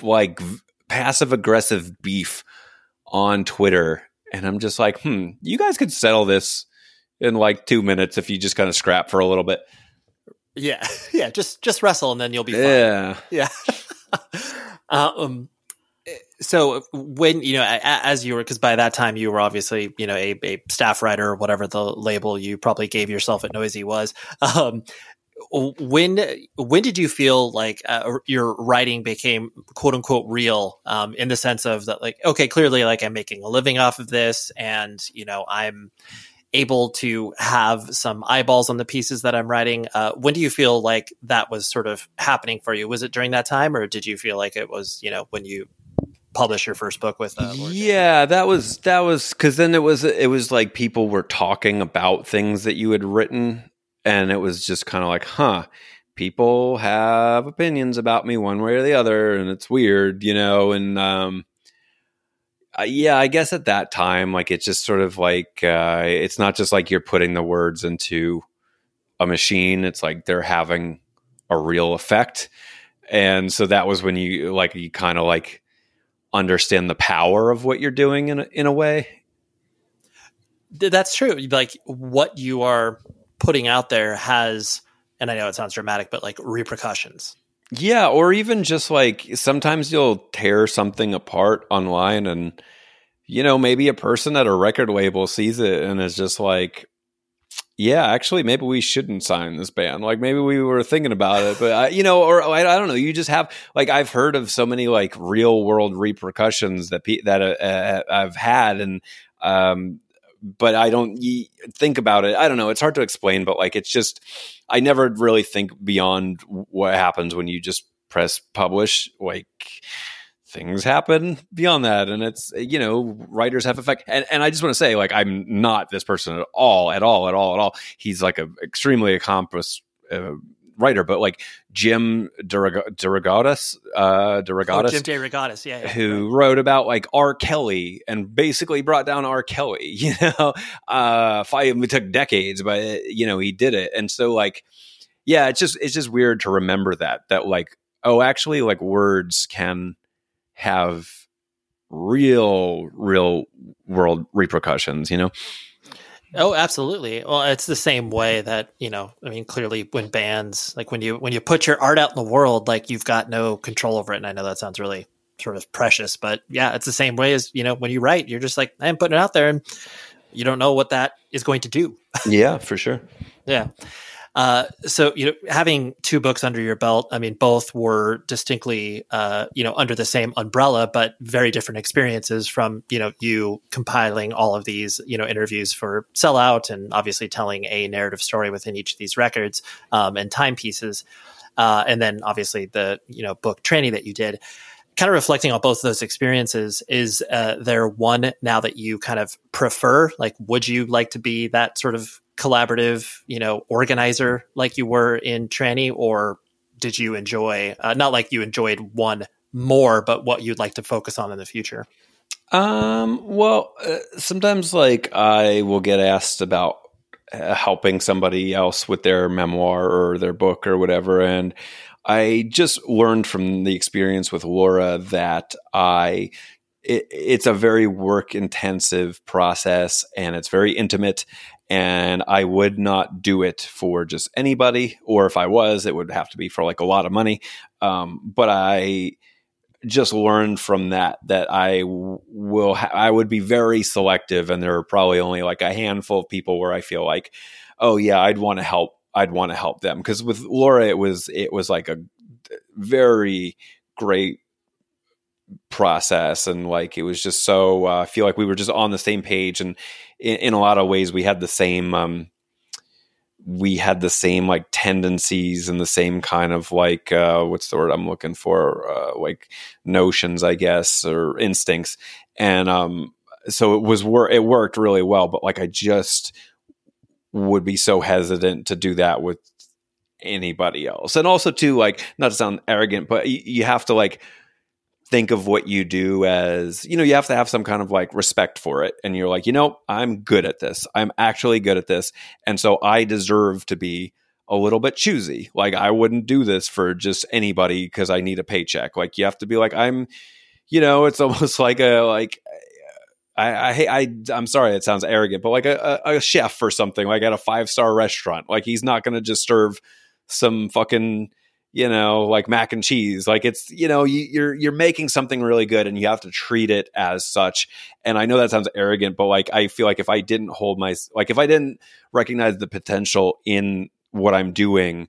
like passive aggressive beef on Twitter, and I'm just like, hmm, you guys could settle this in like two minutes if you just kind of scrap for a little bit. Yeah, yeah, just just wrestle and then you'll be fine. Yeah, yeah. uh, um, so when you know, as you were, because by that time you were obviously you know a, a staff writer or whatever the label you probably gave yourself at Noisey was. Um, when when did you feel like uh, your writing became quote unquote real um, in the sense of that like okay clearly like i'm making a living off of this and you know i'm able to have some eyeballs on the pieces that I'm writing. Uh, when do you feel like that was sort of happening for you? Was it during that time, or did you feel like it was, you know, when you published your first book with? Uh, yeah, that was that was because then it was it was like people were talking about things that you had written, and it was just kind of like, huh. People have opinions about me one way or the other, and it's weird, you know. And um, uh, yeah, I guess at that time, like it's just sort of like uh, it's not just like you're putting the words into a machine. It's like they're having a real effect, and so that was when you like you kind of like understand the power of what you're doing in a, in a way. That's true. Like what you are putting out there has, and I know it sounds dramatic, but like repercussions. Yeah, or even just like sometimes you'll tear something apart online and you know, maybe a person at a record label sees it and is just like yeah, actually, maybe we shouldn't sign this band. Like, maybe we were thinking about it, but I, you know, or I, I, don't know. You just have like I've heard of so many like real world repercussions that pe- that uh, uh, I've had, and um, but I don't think about it. I don't know. It's hard to explain, but like it's just I never really think beyond what happens when you just press publish. Like things happen beyond that, and it's you know writers have effect. And and I just want to say like I'm not this person at all, at all, at all, at all. He's like a extremely accomplished. Uh, writer, but like Jim DeRogatis, uh, DeRogatis, oh, Jim DeRogatis, yeah, yeah, who right. wrote about like R. Kelly and basically brought down R. Kelly. You know, uh, five, it took decades, but you know he did it, and so like, yeah, it's just it's just weird to remember that that like oh actually like words can have real real world repercussions. You know. Oh, absolutely. Well, it's the same way that, you know, I mean, clearly when bands, like when you, when you put your art out in the world, like you've got no control over it. And I know that sounds really sort of precious, but yeah, it's the same way as, you know, when you write, you're just like, I'm putting it out there and you don't know what that is going to do. yeah, for sure. yeah. Uh, so you know, having two books under your belt, I mean, both were distinctly, uh, you know, under the same umbrella, but very different experiences. From you know, you compiling all of these, you know, interviews for Sellout, and obviously telling a narrative story within each of these records um, and timepieces, uh, and then obviously the you know book Tranny that you did kind of reflecting on both of those experiences is uh, there one now that you kind of prefer like would you like to be that sort of collaborative you know organizer like you were in tranny or did you enjoy uh, not like you enjoyed one more but what you'd like to focus on in the future? Um well uh, sometimes like i will get asked about uh, helping somebody else with their memoir or their book or whatever and I just learned from the experience with Laura that I it, it's a very work intensive process and it's very intimate and I would not do it for just anybody or if I was it would have to be for like a lot of money. Um, but I just learned from that that I will ha- I would be very selective and there are probably only like a handful of people where I feel like oh yeah I'd want to help I'd want to help them. Because with Laura it was it was like a very great process and like it was just so uh, I feel like we were just on the same page and in, in a lot of ways we had the same um, we had the same like tendencies and the same kind of like uh, what's the word I'm looking for uh, like notions I guess or instincts and um so it was wor- it worked really well but like I just would be so hesitant to do that with anybody else. And also too, like, not to sound arrogant, but you, you have to like think of what you do as, you know, you have to have some kind of like respect for it. And you're like, you know, I'm good at this. I'm actually good at this. And so I deserve to be a little bit choosy. Like I wouldn't do this for just anybody because I need a paycheck. Like you have to be like, I'm, you know, it's almost like a like I, I, I, I'm sorry, it sounds arrogant, but like a, a, a chef or something, like at a five star restaurant, like he's not going to just serve some fucking, you know, like mac and cheese. Like it's, you know, you, you're you're making something really good, and you have to treat it as such. And I know that sounds arrogant, but like I feel like if I didn't hold my, like if I didn't recognize the potential in what I'm doing,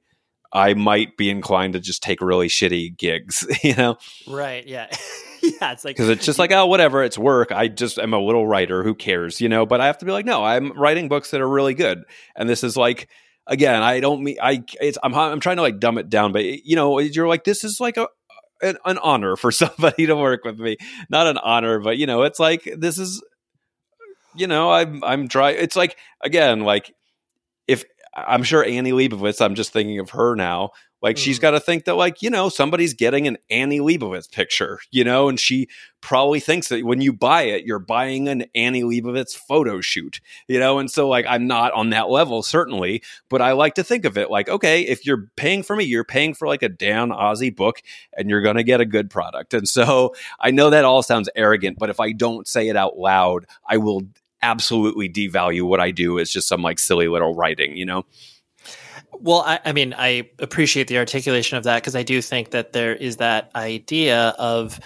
I might be inclined to just take really shitty gigs, you know? Right. Yeah. yeah. It's like, because it's just like, oh, whatever, it's work. I just am a little writer. Who cares, you know? But I have to be like, no, I'm writing books that are really good. And this is like, again, I don't mean, I, it's, I'm, I'm trying to like dumb it down, but you know, you're like, this is like a, an, an honor for somebody to work with me. Not an honor, but you know, it's like, this is, you know, I'm, I'm trying, it's like, again, like, I'm sure Annie Leibovitz, I'm just thinking of her now. Like mm. she's got to think that like, you know, somebody's getting an Annie Leibovitz picture, you know, and she probably thinks that when you buy it, you're buying an Annie Leibovitz photo shoot, you know, and so like I'm not on that level certainly, but I like to think of it like, okay, if you're paying for me, you're paying for like a Dan Ozzi book and you're going to get a good product. And so I know that all sounds arrogant, but if I don't say it out loud, I will absolutely devalue what I do as just some like silly little writing, you know? Well, I, I mean, I appreciate the articulation of that because I do think that there is that idea of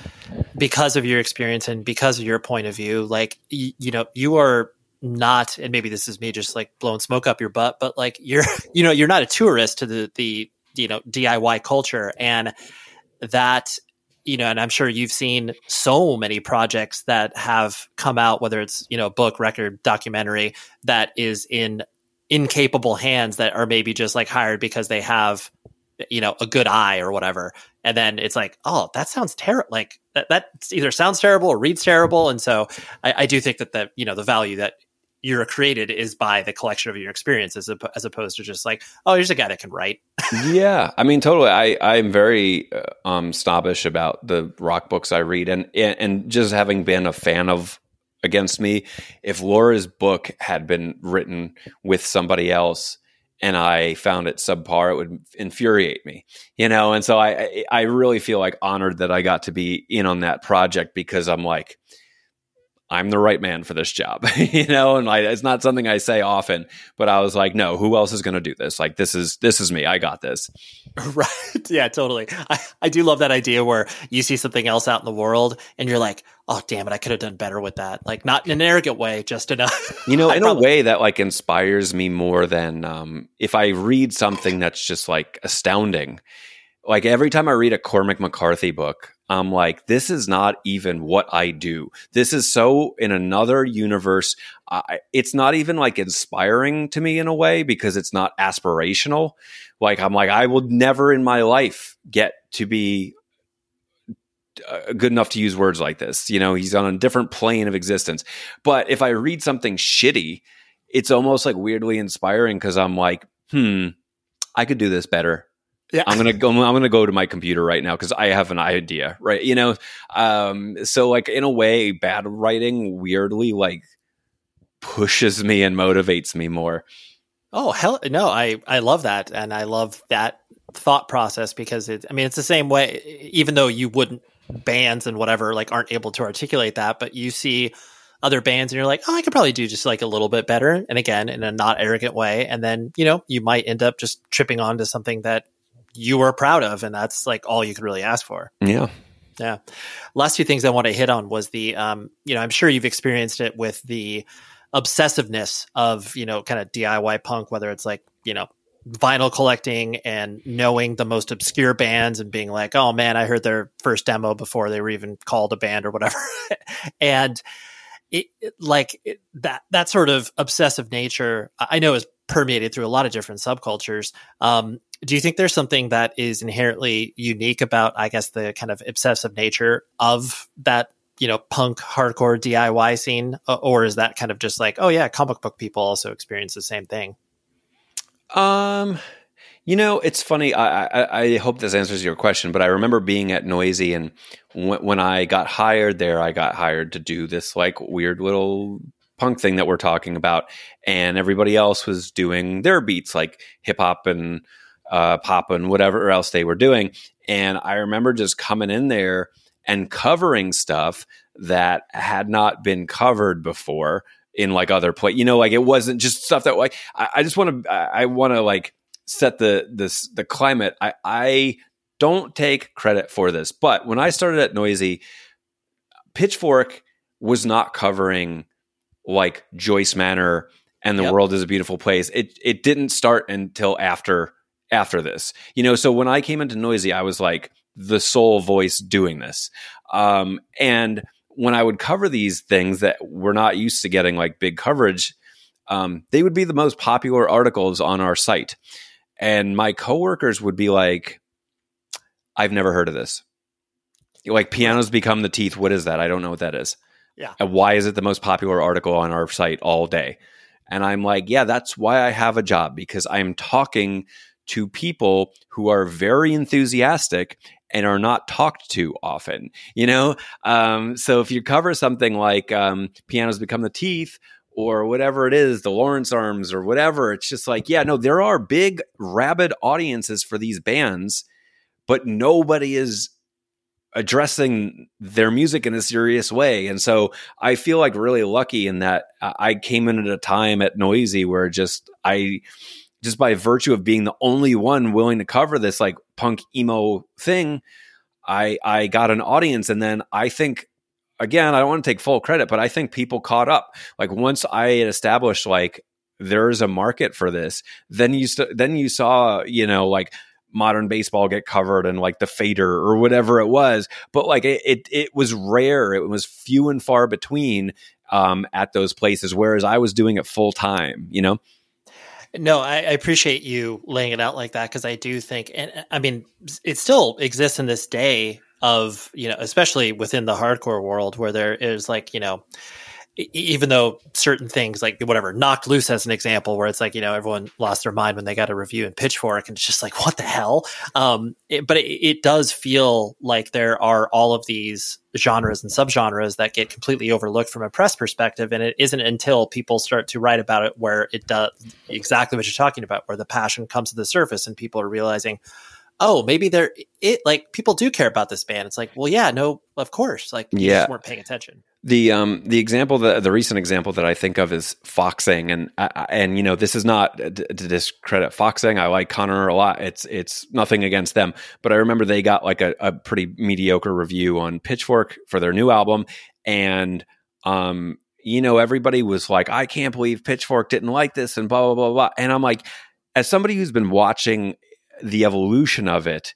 because of your experience and because of your point of view, like, y- you know, you are not, and maybe this is me just like blowing smoke up your butt, but like you're, you know, you're not a tourist to the, the, you know, DIY culture. And that you know, and I'm sure you've seen so many projects that have come out, whether it's, you know, book, record, documentary, that is in incapable hands that are maybe just like hired because they have, you know, a good eye or whatever. And then it's like, oh, that sounds terrible. Like that, that either sounds terrible or reads terrible. And so I, I do think that the, you know, the value that you're created is by the collection of your experiences as opposed to just like oh here's a guy that can write. Yeah. I mean totally. I i'm very uh, um snobbish about the rock books i read. And and just having been a fan of against me if laura's book had been written with somebody else and I found it subpar, it would infuriate me, you know. And so I, I really feel like honored that I got to be in on that project because I'm like, I'm the right man for this job, you know, and like it's not something I say often, but I was like, no, who else is going to do this? Like this is this is me. I got this. Right. Yeah, totally. I, I do love that idea where you see something else out in the world and you're like, oh damn it, I could have done better with that. Like not in an arrogant way, just enough. You know, in probably- a way that like inspires me more than um if I read something that's just like astounding. Like every time I read a Cormac McCarthy book, I'm like, this is not even what I do. This is so in another universe. I, it's not even like inspiring to me in a way because it's not aspirational. Like, I'm like, I will never in my life get to be uh, good enough to use words like this. You know, he's on a different plane of existence. But if I read something shitty, it's almost like weirdly inspiring because I'm like, hmm, I could do this better. Yeah. I'm gonna go. I'm gonna go to my computer right now because I have an idea, right? You know, um, so like in a way, bad writing weirdly like pushes me and motivates me more. Oh hell no! I I love that, and I love that thought process because it's. I mean, it's the same way. Even though you wouldn't bands and whatever like aren't able to articulate that, but you see other bands and you're like, oh, I could probably do just like a little bit better. And again, in a not arrogant way. And then, you know, you might end up just tripping onto something that you were proud of, and that's like all you could really ask for. Yeah. Yeah. Last few things I want to hit on was the, um, you know, I'm sure you've experienced it with the obsessiveness of, you know, kind of DIY punk, whether it's like, you know, vinyl collecting and knowing the most obscure bands and being like, oh man, I heard their first demo before they were even called a band or whatever. and it, it like it, that, that sort of obsessive nature, I know is permeated through a lot of different subcultures. Um, do you think there's something that is inherently unique about, I guess, the kind of obsessive nature of that, you know, punk hardcore DIY scene, or is that kind of just like, oh yeah, comic book people also experience the same thing? Um, you know, it's funny. I, I, I hope this answers your question, but I remember being at Noisey, and w- when I got hired there, I got hired to do this like weird little punk thing that we're talking about, and everybody else was doing their beats like hip hop and uh, pop and whatever else they were doing. And I remember just coming in there and covering stuff that had not been covered before in like other play. You know, like it wasn't just stuff that like I, I just want to I want to like set the this the climate. I I don't take credit for this, but when I started at Noisey, Pitchfork was not covering like Joyce Manor and the yep. world is a beautiful place. It it didn't start until after after this. You know, so when I came into Noisey, I was like the sole voice doing this. Um, and when I would cover these things that we're not used to getting like big coverage, um, they would be the most popular articles on our site. And my coworkers would be like, I've never heard of this. Like pianos become the teeth. What is that? I don't know what that is. Yeah. And why is it the most popular article on our site all day? And I'm like, yeah, that's why I have a job because I'm talking to people who are very enthusiastic and are not talked to often, you know? Um, so if you cover something like um, Pianos Become the Teeth or whatever it is, the Lawrence Arms or whatever, it's just like, yeah, no, there are big, rabid audiences for these bands, but nobody is addressing their music in a serious way. And so I feel like really lucky in that I came in at a time at Noisey where just I just by virtue of being the only one willing to cover this like punk emo thing, I I got an audience. And then I think again, I don't want to take full credit, but I think people caught up. Like once I had established like there's a market for this, then you st- then you saw, you know, like modern baseball get covered and like the fader or whatever it was. But like it, it, it was rare. It was few and far between um, at those places whereas i was doing it full time you know no, I, I, appreciate you laying it out like that because I do think, and I mean, it still exists in this day of you know, especially within the hardcore world where there is like you know, even though certain things like whatever knocked loose as an example where it's like you know everyone lost their mind when they got a review in pitchfork and it's just like what the hell um, it, but it, it, does feel like there are all of these genres and subgenres that get completely overlooked from a press perspective and it isn't until people start to write about it where it does exactly what you're talking about where the passion comes to the surface and people are realizing oh, maybe they're it like people do care about this band. It's like, well, yeah, no, of course. Like you yeah. weren't paying attention. The um the example that the recent example that I think of is Foxing and and you know this is not to discredit Foxing. I like Conor a lot. It's it's nothing against them, but I remember they got like a, a pretty mediocre review on Pitchfork for their new album, and um you know everybody was like I can't believe Pitchfork didn't like this and blah blah blah blah, and I'm like as somebody who's been watching the evolution of it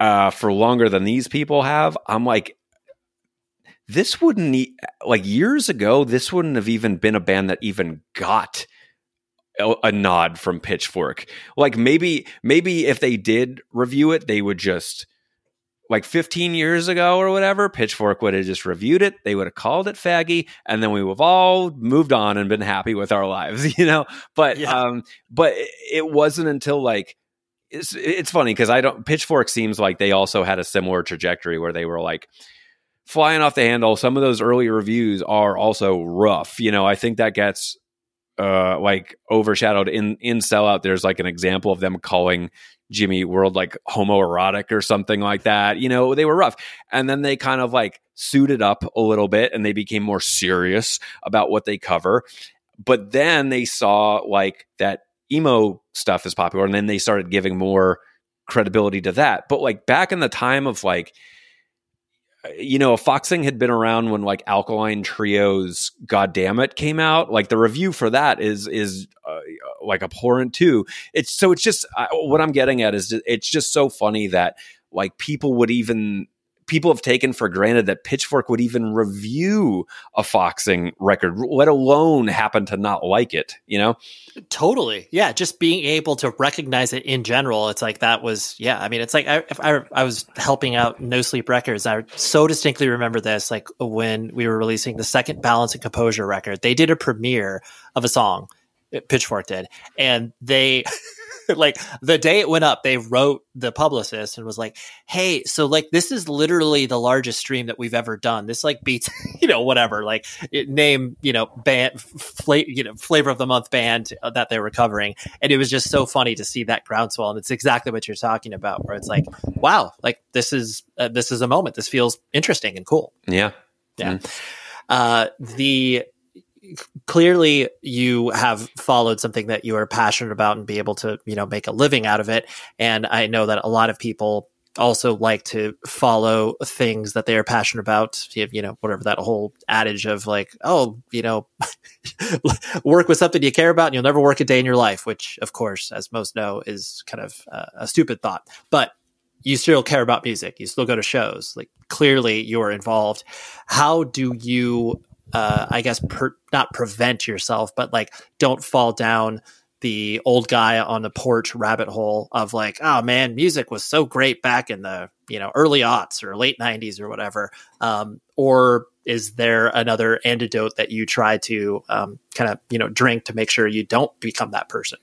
uh, for longer than these people have, I'm like this wouldn't like years ago this wouldn't have even been a band that even got a, a, nod from pitchfork like maybe maybe if they did review it they would just like 15 years ago or whatever pitchfork would have just reviewed it they would have called it faggy and then we would have all moved on and been happy with our lives you know but yeah. um but it wasn't until like it's, it's funny because i don't pitchfork seems like they also had a similar trajectory where they were like flying off the handle. Some of those early reviews are also rough. You know, I think that gets uh like overshadowed in in sellout. There's like an example of them calling Jimmy World like homoerotic or something like that. You know, they were rough. And then they kind of like suited up a little bit and they became more serious about what they cover. But then they saw like that emo stuff is popular and then they started giving more credibility to that. But like back in the time of like you know, Foxing had been around when like Alkaline Trio's "God Damn It" came out, like the review for that is is uh, like abhorrent too. It's so it's just uh, what I'm getting at is it's just so funny that like people would even people have taken for granted that Pitchfork would even review a Foxing record, let alone happen to not like it, you know? Totally. Yeah. Just being able to recognize it in general. It's like that was, yeah. I mean, it's like I, I, I was helping out No Sleep Records. I so distinctly remember this, like when we were releasing the second Balance and Composure record, they did a premiere of a song. Pitchfork did. And they, like the day it went up, they wrote the publicist and was like, "Hey, so like this is literally the largest stream that we've ever done. This like beats, you know, whatever. Like name, you know, band, fla- you know, flavor of the month band that they were covering, and it was just so funny to see that groundswell. And it's exactly what you're talking about, where it's like, wow, like this is uh, this is a moment. This feels interesting and cool. Yeah, yeah. Mm. Uh, the clearly you have followed something that you are passionate about and be able to you know make a living out of it. And i know that a lot of people also like to follow things that they are passionate about you know whatever that whole adage of like oh you know work with something you care about and you'll never work a day in your life which of course as most know is kind of uh, a stupid thought. But you still care about music. You still go to shows. Like clearly you're involved. How do you uh, I guess, per, not prevent yourself, but like don't fall down the old guy on the porch rabbit hole of like, oh man, music was so great back in the you know early aughts or late '90s or whatever. Um, or is there another antidote that you try to um, kind of you know drink to make sure you don't become that person?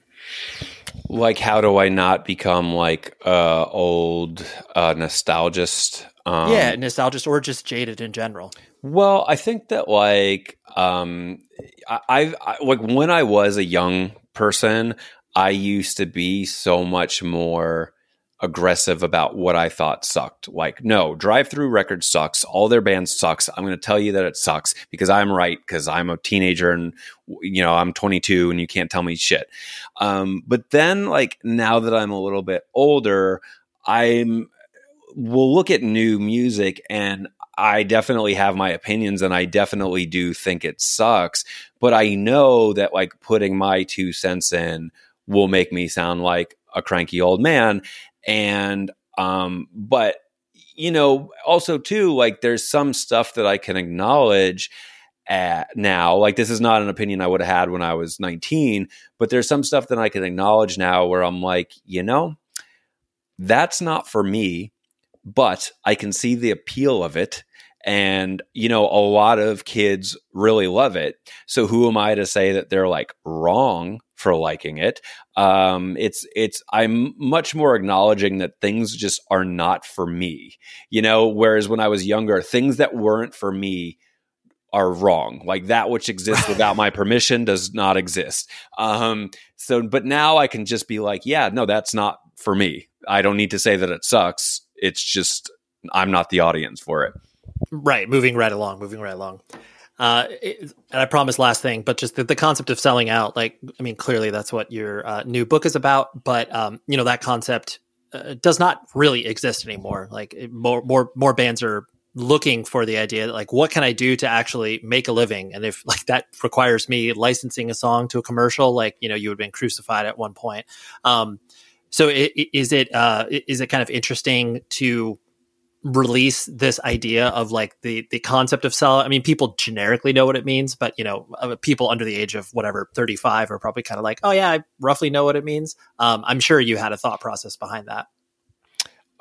Like, how do I not become like uh, old uh, nostalgist? Um, yeah, nostalgist or just jaded in general. Well, I think that like um I, I've like when I was a young person, I used to be so much more aggressive about what I thought sucked. Like, no, Drive-Thru Records sucks. All their bands sucks. I'm going to tell you that it sucks because I'm right because I'm a teenager and you know I'm 22 and you can't tell me shit. Um, but then, like now that I'm a little bit older, I'm will look at new music and I definitely have my opinions and I definitely do think it sucks, but I know that like putting my two cents in will make me sound like a cranky old man and um but you know also too like there's some stuff that I can acknowledge at now like this is not an opinion I would have had when I was 19 but there's some stuff that I can acknowledge now where I'm like you know that's not for me but I can see the appeal of it. And, you know, a lot of kids really love it. So who am I to say that they're like wrong for liking it? Um, it's, it's, I'm much more acknowledging that things just are not for me, you know, whereas when I was younger, things that weren't for me are wrong. Like that which exists without my permission does not exist. Um, so, but now I can just be like, yeah, no, that's not for me. I don't need to say that it sucks it's just I'm not the audience for it. Right, moving right along, moving right along. Uh, it, and I promise last thing, but just the, the, concept of selling out, like, I mean, clearly that's what your uh, new book is about, but, um, you know, that concept uh, does not really exist anymore. Like more, more, more bands are looking for the idea that like, what can I do to actually make a living? And if like that requires me licensing a song to a commercial, like, you know, you would have been crucified at one point. Um, so it, is it, uh, is it kind of interesting to, release this idea of like the the concept of sell i mean people generically know what it means but you know uh, people under the age of whatever 35 are probably kind of like oh yeah i roughly know what it means. Um, i'm sure you had a thought process behind that.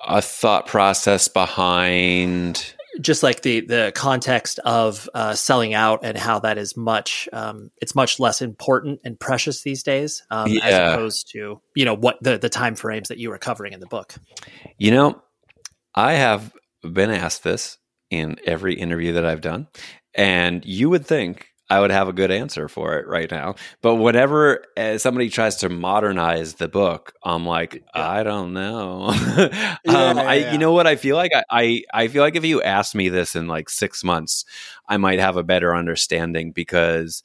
A thought process behind just like the the context of uh, selling out and how that is much um, it's much less important and precious these days um, yeah. as opposed to you know what the the time frames that you were covering in the book you know I have been asked this in every interview that I've done, and you would think I would have a good answer for it right now. But whenever uh, somebody tries to modernize the book, I'm like, I don't know. yeah, um, I, yeah. you know what I feel like? I, I, I feel like if you asked me this in like six months, I might have a better understanding because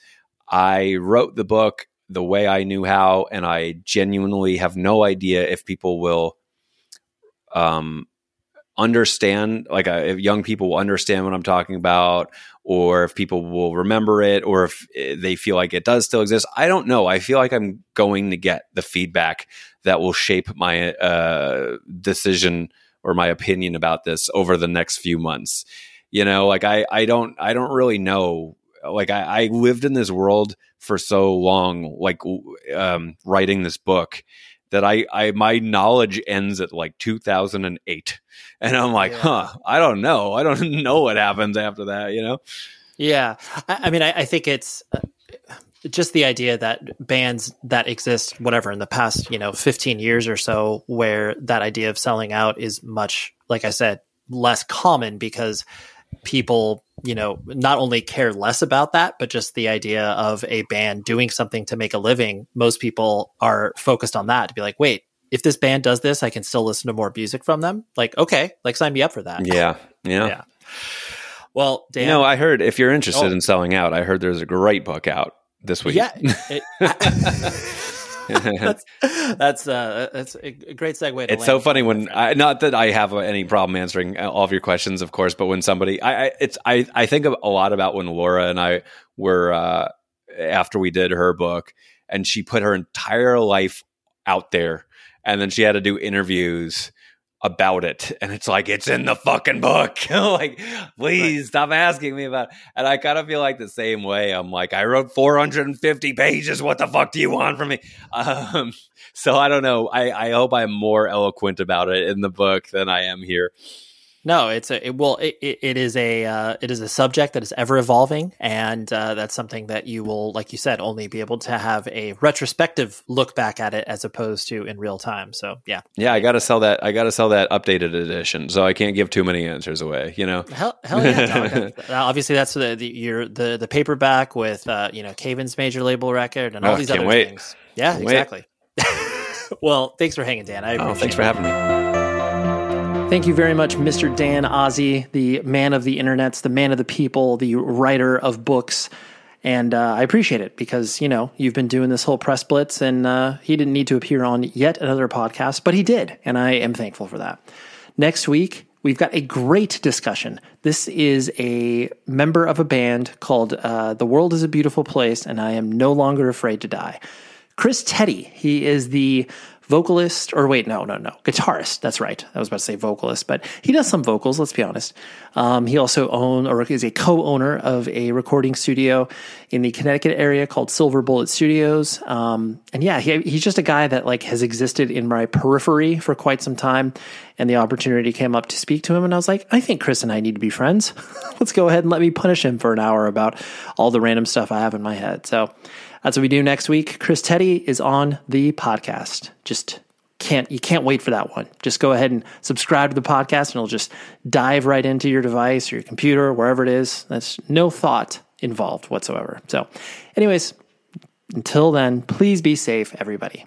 I wrote the book the way I knew how, and I genuinely have no idea if people will um understand like uh, if young people will understand what i'm talking about or if people will remember it or if eh, they feel like it does still exist. I don't know. I feel like i'm going to get the feedback that will shape my uh, decision or my opinion about this over the next few months. You know like i i don't i don't really know. Like i, I lived in this world for so long like um, writing this book that I, I my knowledge ends at like 2008 and i'm like yeah. huh i don't know. I don't know what happens after that you know? Yeah. I, I mean I, I, think it's uh, just the idea that bands that exist whatever in the past you know 15 years or so where that idea of selling out is much like i said less common because people you know not only care less about that but just the idea of a band doing something to make a living most people are focused on that to be like wait if this band does this i can still listen to more music from them? Like okay like sign me up for that. Yeah yeah. Yeah. Well dan no i heard if you're interested oh. in selling out i heard there's a great book out this week. Yeah it, that's that's uh, that's a great segue. it's so funny when I, not that I have any problem answering all of your questions, of course, but when somebody I, I it's I I think a lot about when Laura and I were uh, after we did her book, and she put her entire life out there, and then she had to do interviews about it. And it's like it's in the fucking book. Like please right. stop asking me about it. and i kind of feel like the same way. I'm like i wrote 450 pages. What the fuck do you want from me? Um, so i don't know. I i hope i'm more eloquent about it in the book than i am here no, it's a it, well, it, it is a uh, it is a subject that is ever evolving, and uh, that's something that you will, like you said, only be able to have a retrospective look back at it as opposed to in real time. So, yeah, yeah, I got to sell that. I got to sell that updated edition, so I can't give too many answers away. You know, hell, hell yeah. Obviously, that's the the your the the paperback with uh, you know Cave In's major label record and all oh, these other wait. things. Yeah, can't exactly. well, thanks for hanging, Dan. I oh, thanks for having me. Thank you very much, Mr. Dan Ozzi, the man of the internets, the man of the people, the writer of books. And uh, I appreciate it because, you know, you've been doing this whole press blitz and uh, he didn't need to appear on yet another podcast, but he did. And I am thankful for that. Next week, we've got a great discussion. This is a member of a band called uh, The World is a Beautiful Place, and I am no longer afraid to die. Chris Teti, he is the vocalist, or wait, no, no, no, guitarist. That's right. I was about to say vocalist, but he does some vocals. Let's be honest. Um, he also owns or is a co-owner of a recording studio in the Connecticut area called Silver Bullet Studios. Um, and yeah, he, he's just a guy that like has existed in my periphery for quite some time. And the opportunity came up to speak to him, and I was like, I think Chris and I need to be friends. Let's go ahead and let me punish him for an hour about all the random stuff I have in my head. So that's what we do next week. Chris Teti is on the podcast. Just can't you can't wait for that one. Just go ahead and subscribe to the podcast and it'll just dive right into your device or your computer, or wherever it is. That's no thought involved whatsoever. So, anyways, until then, please be safe, everybody.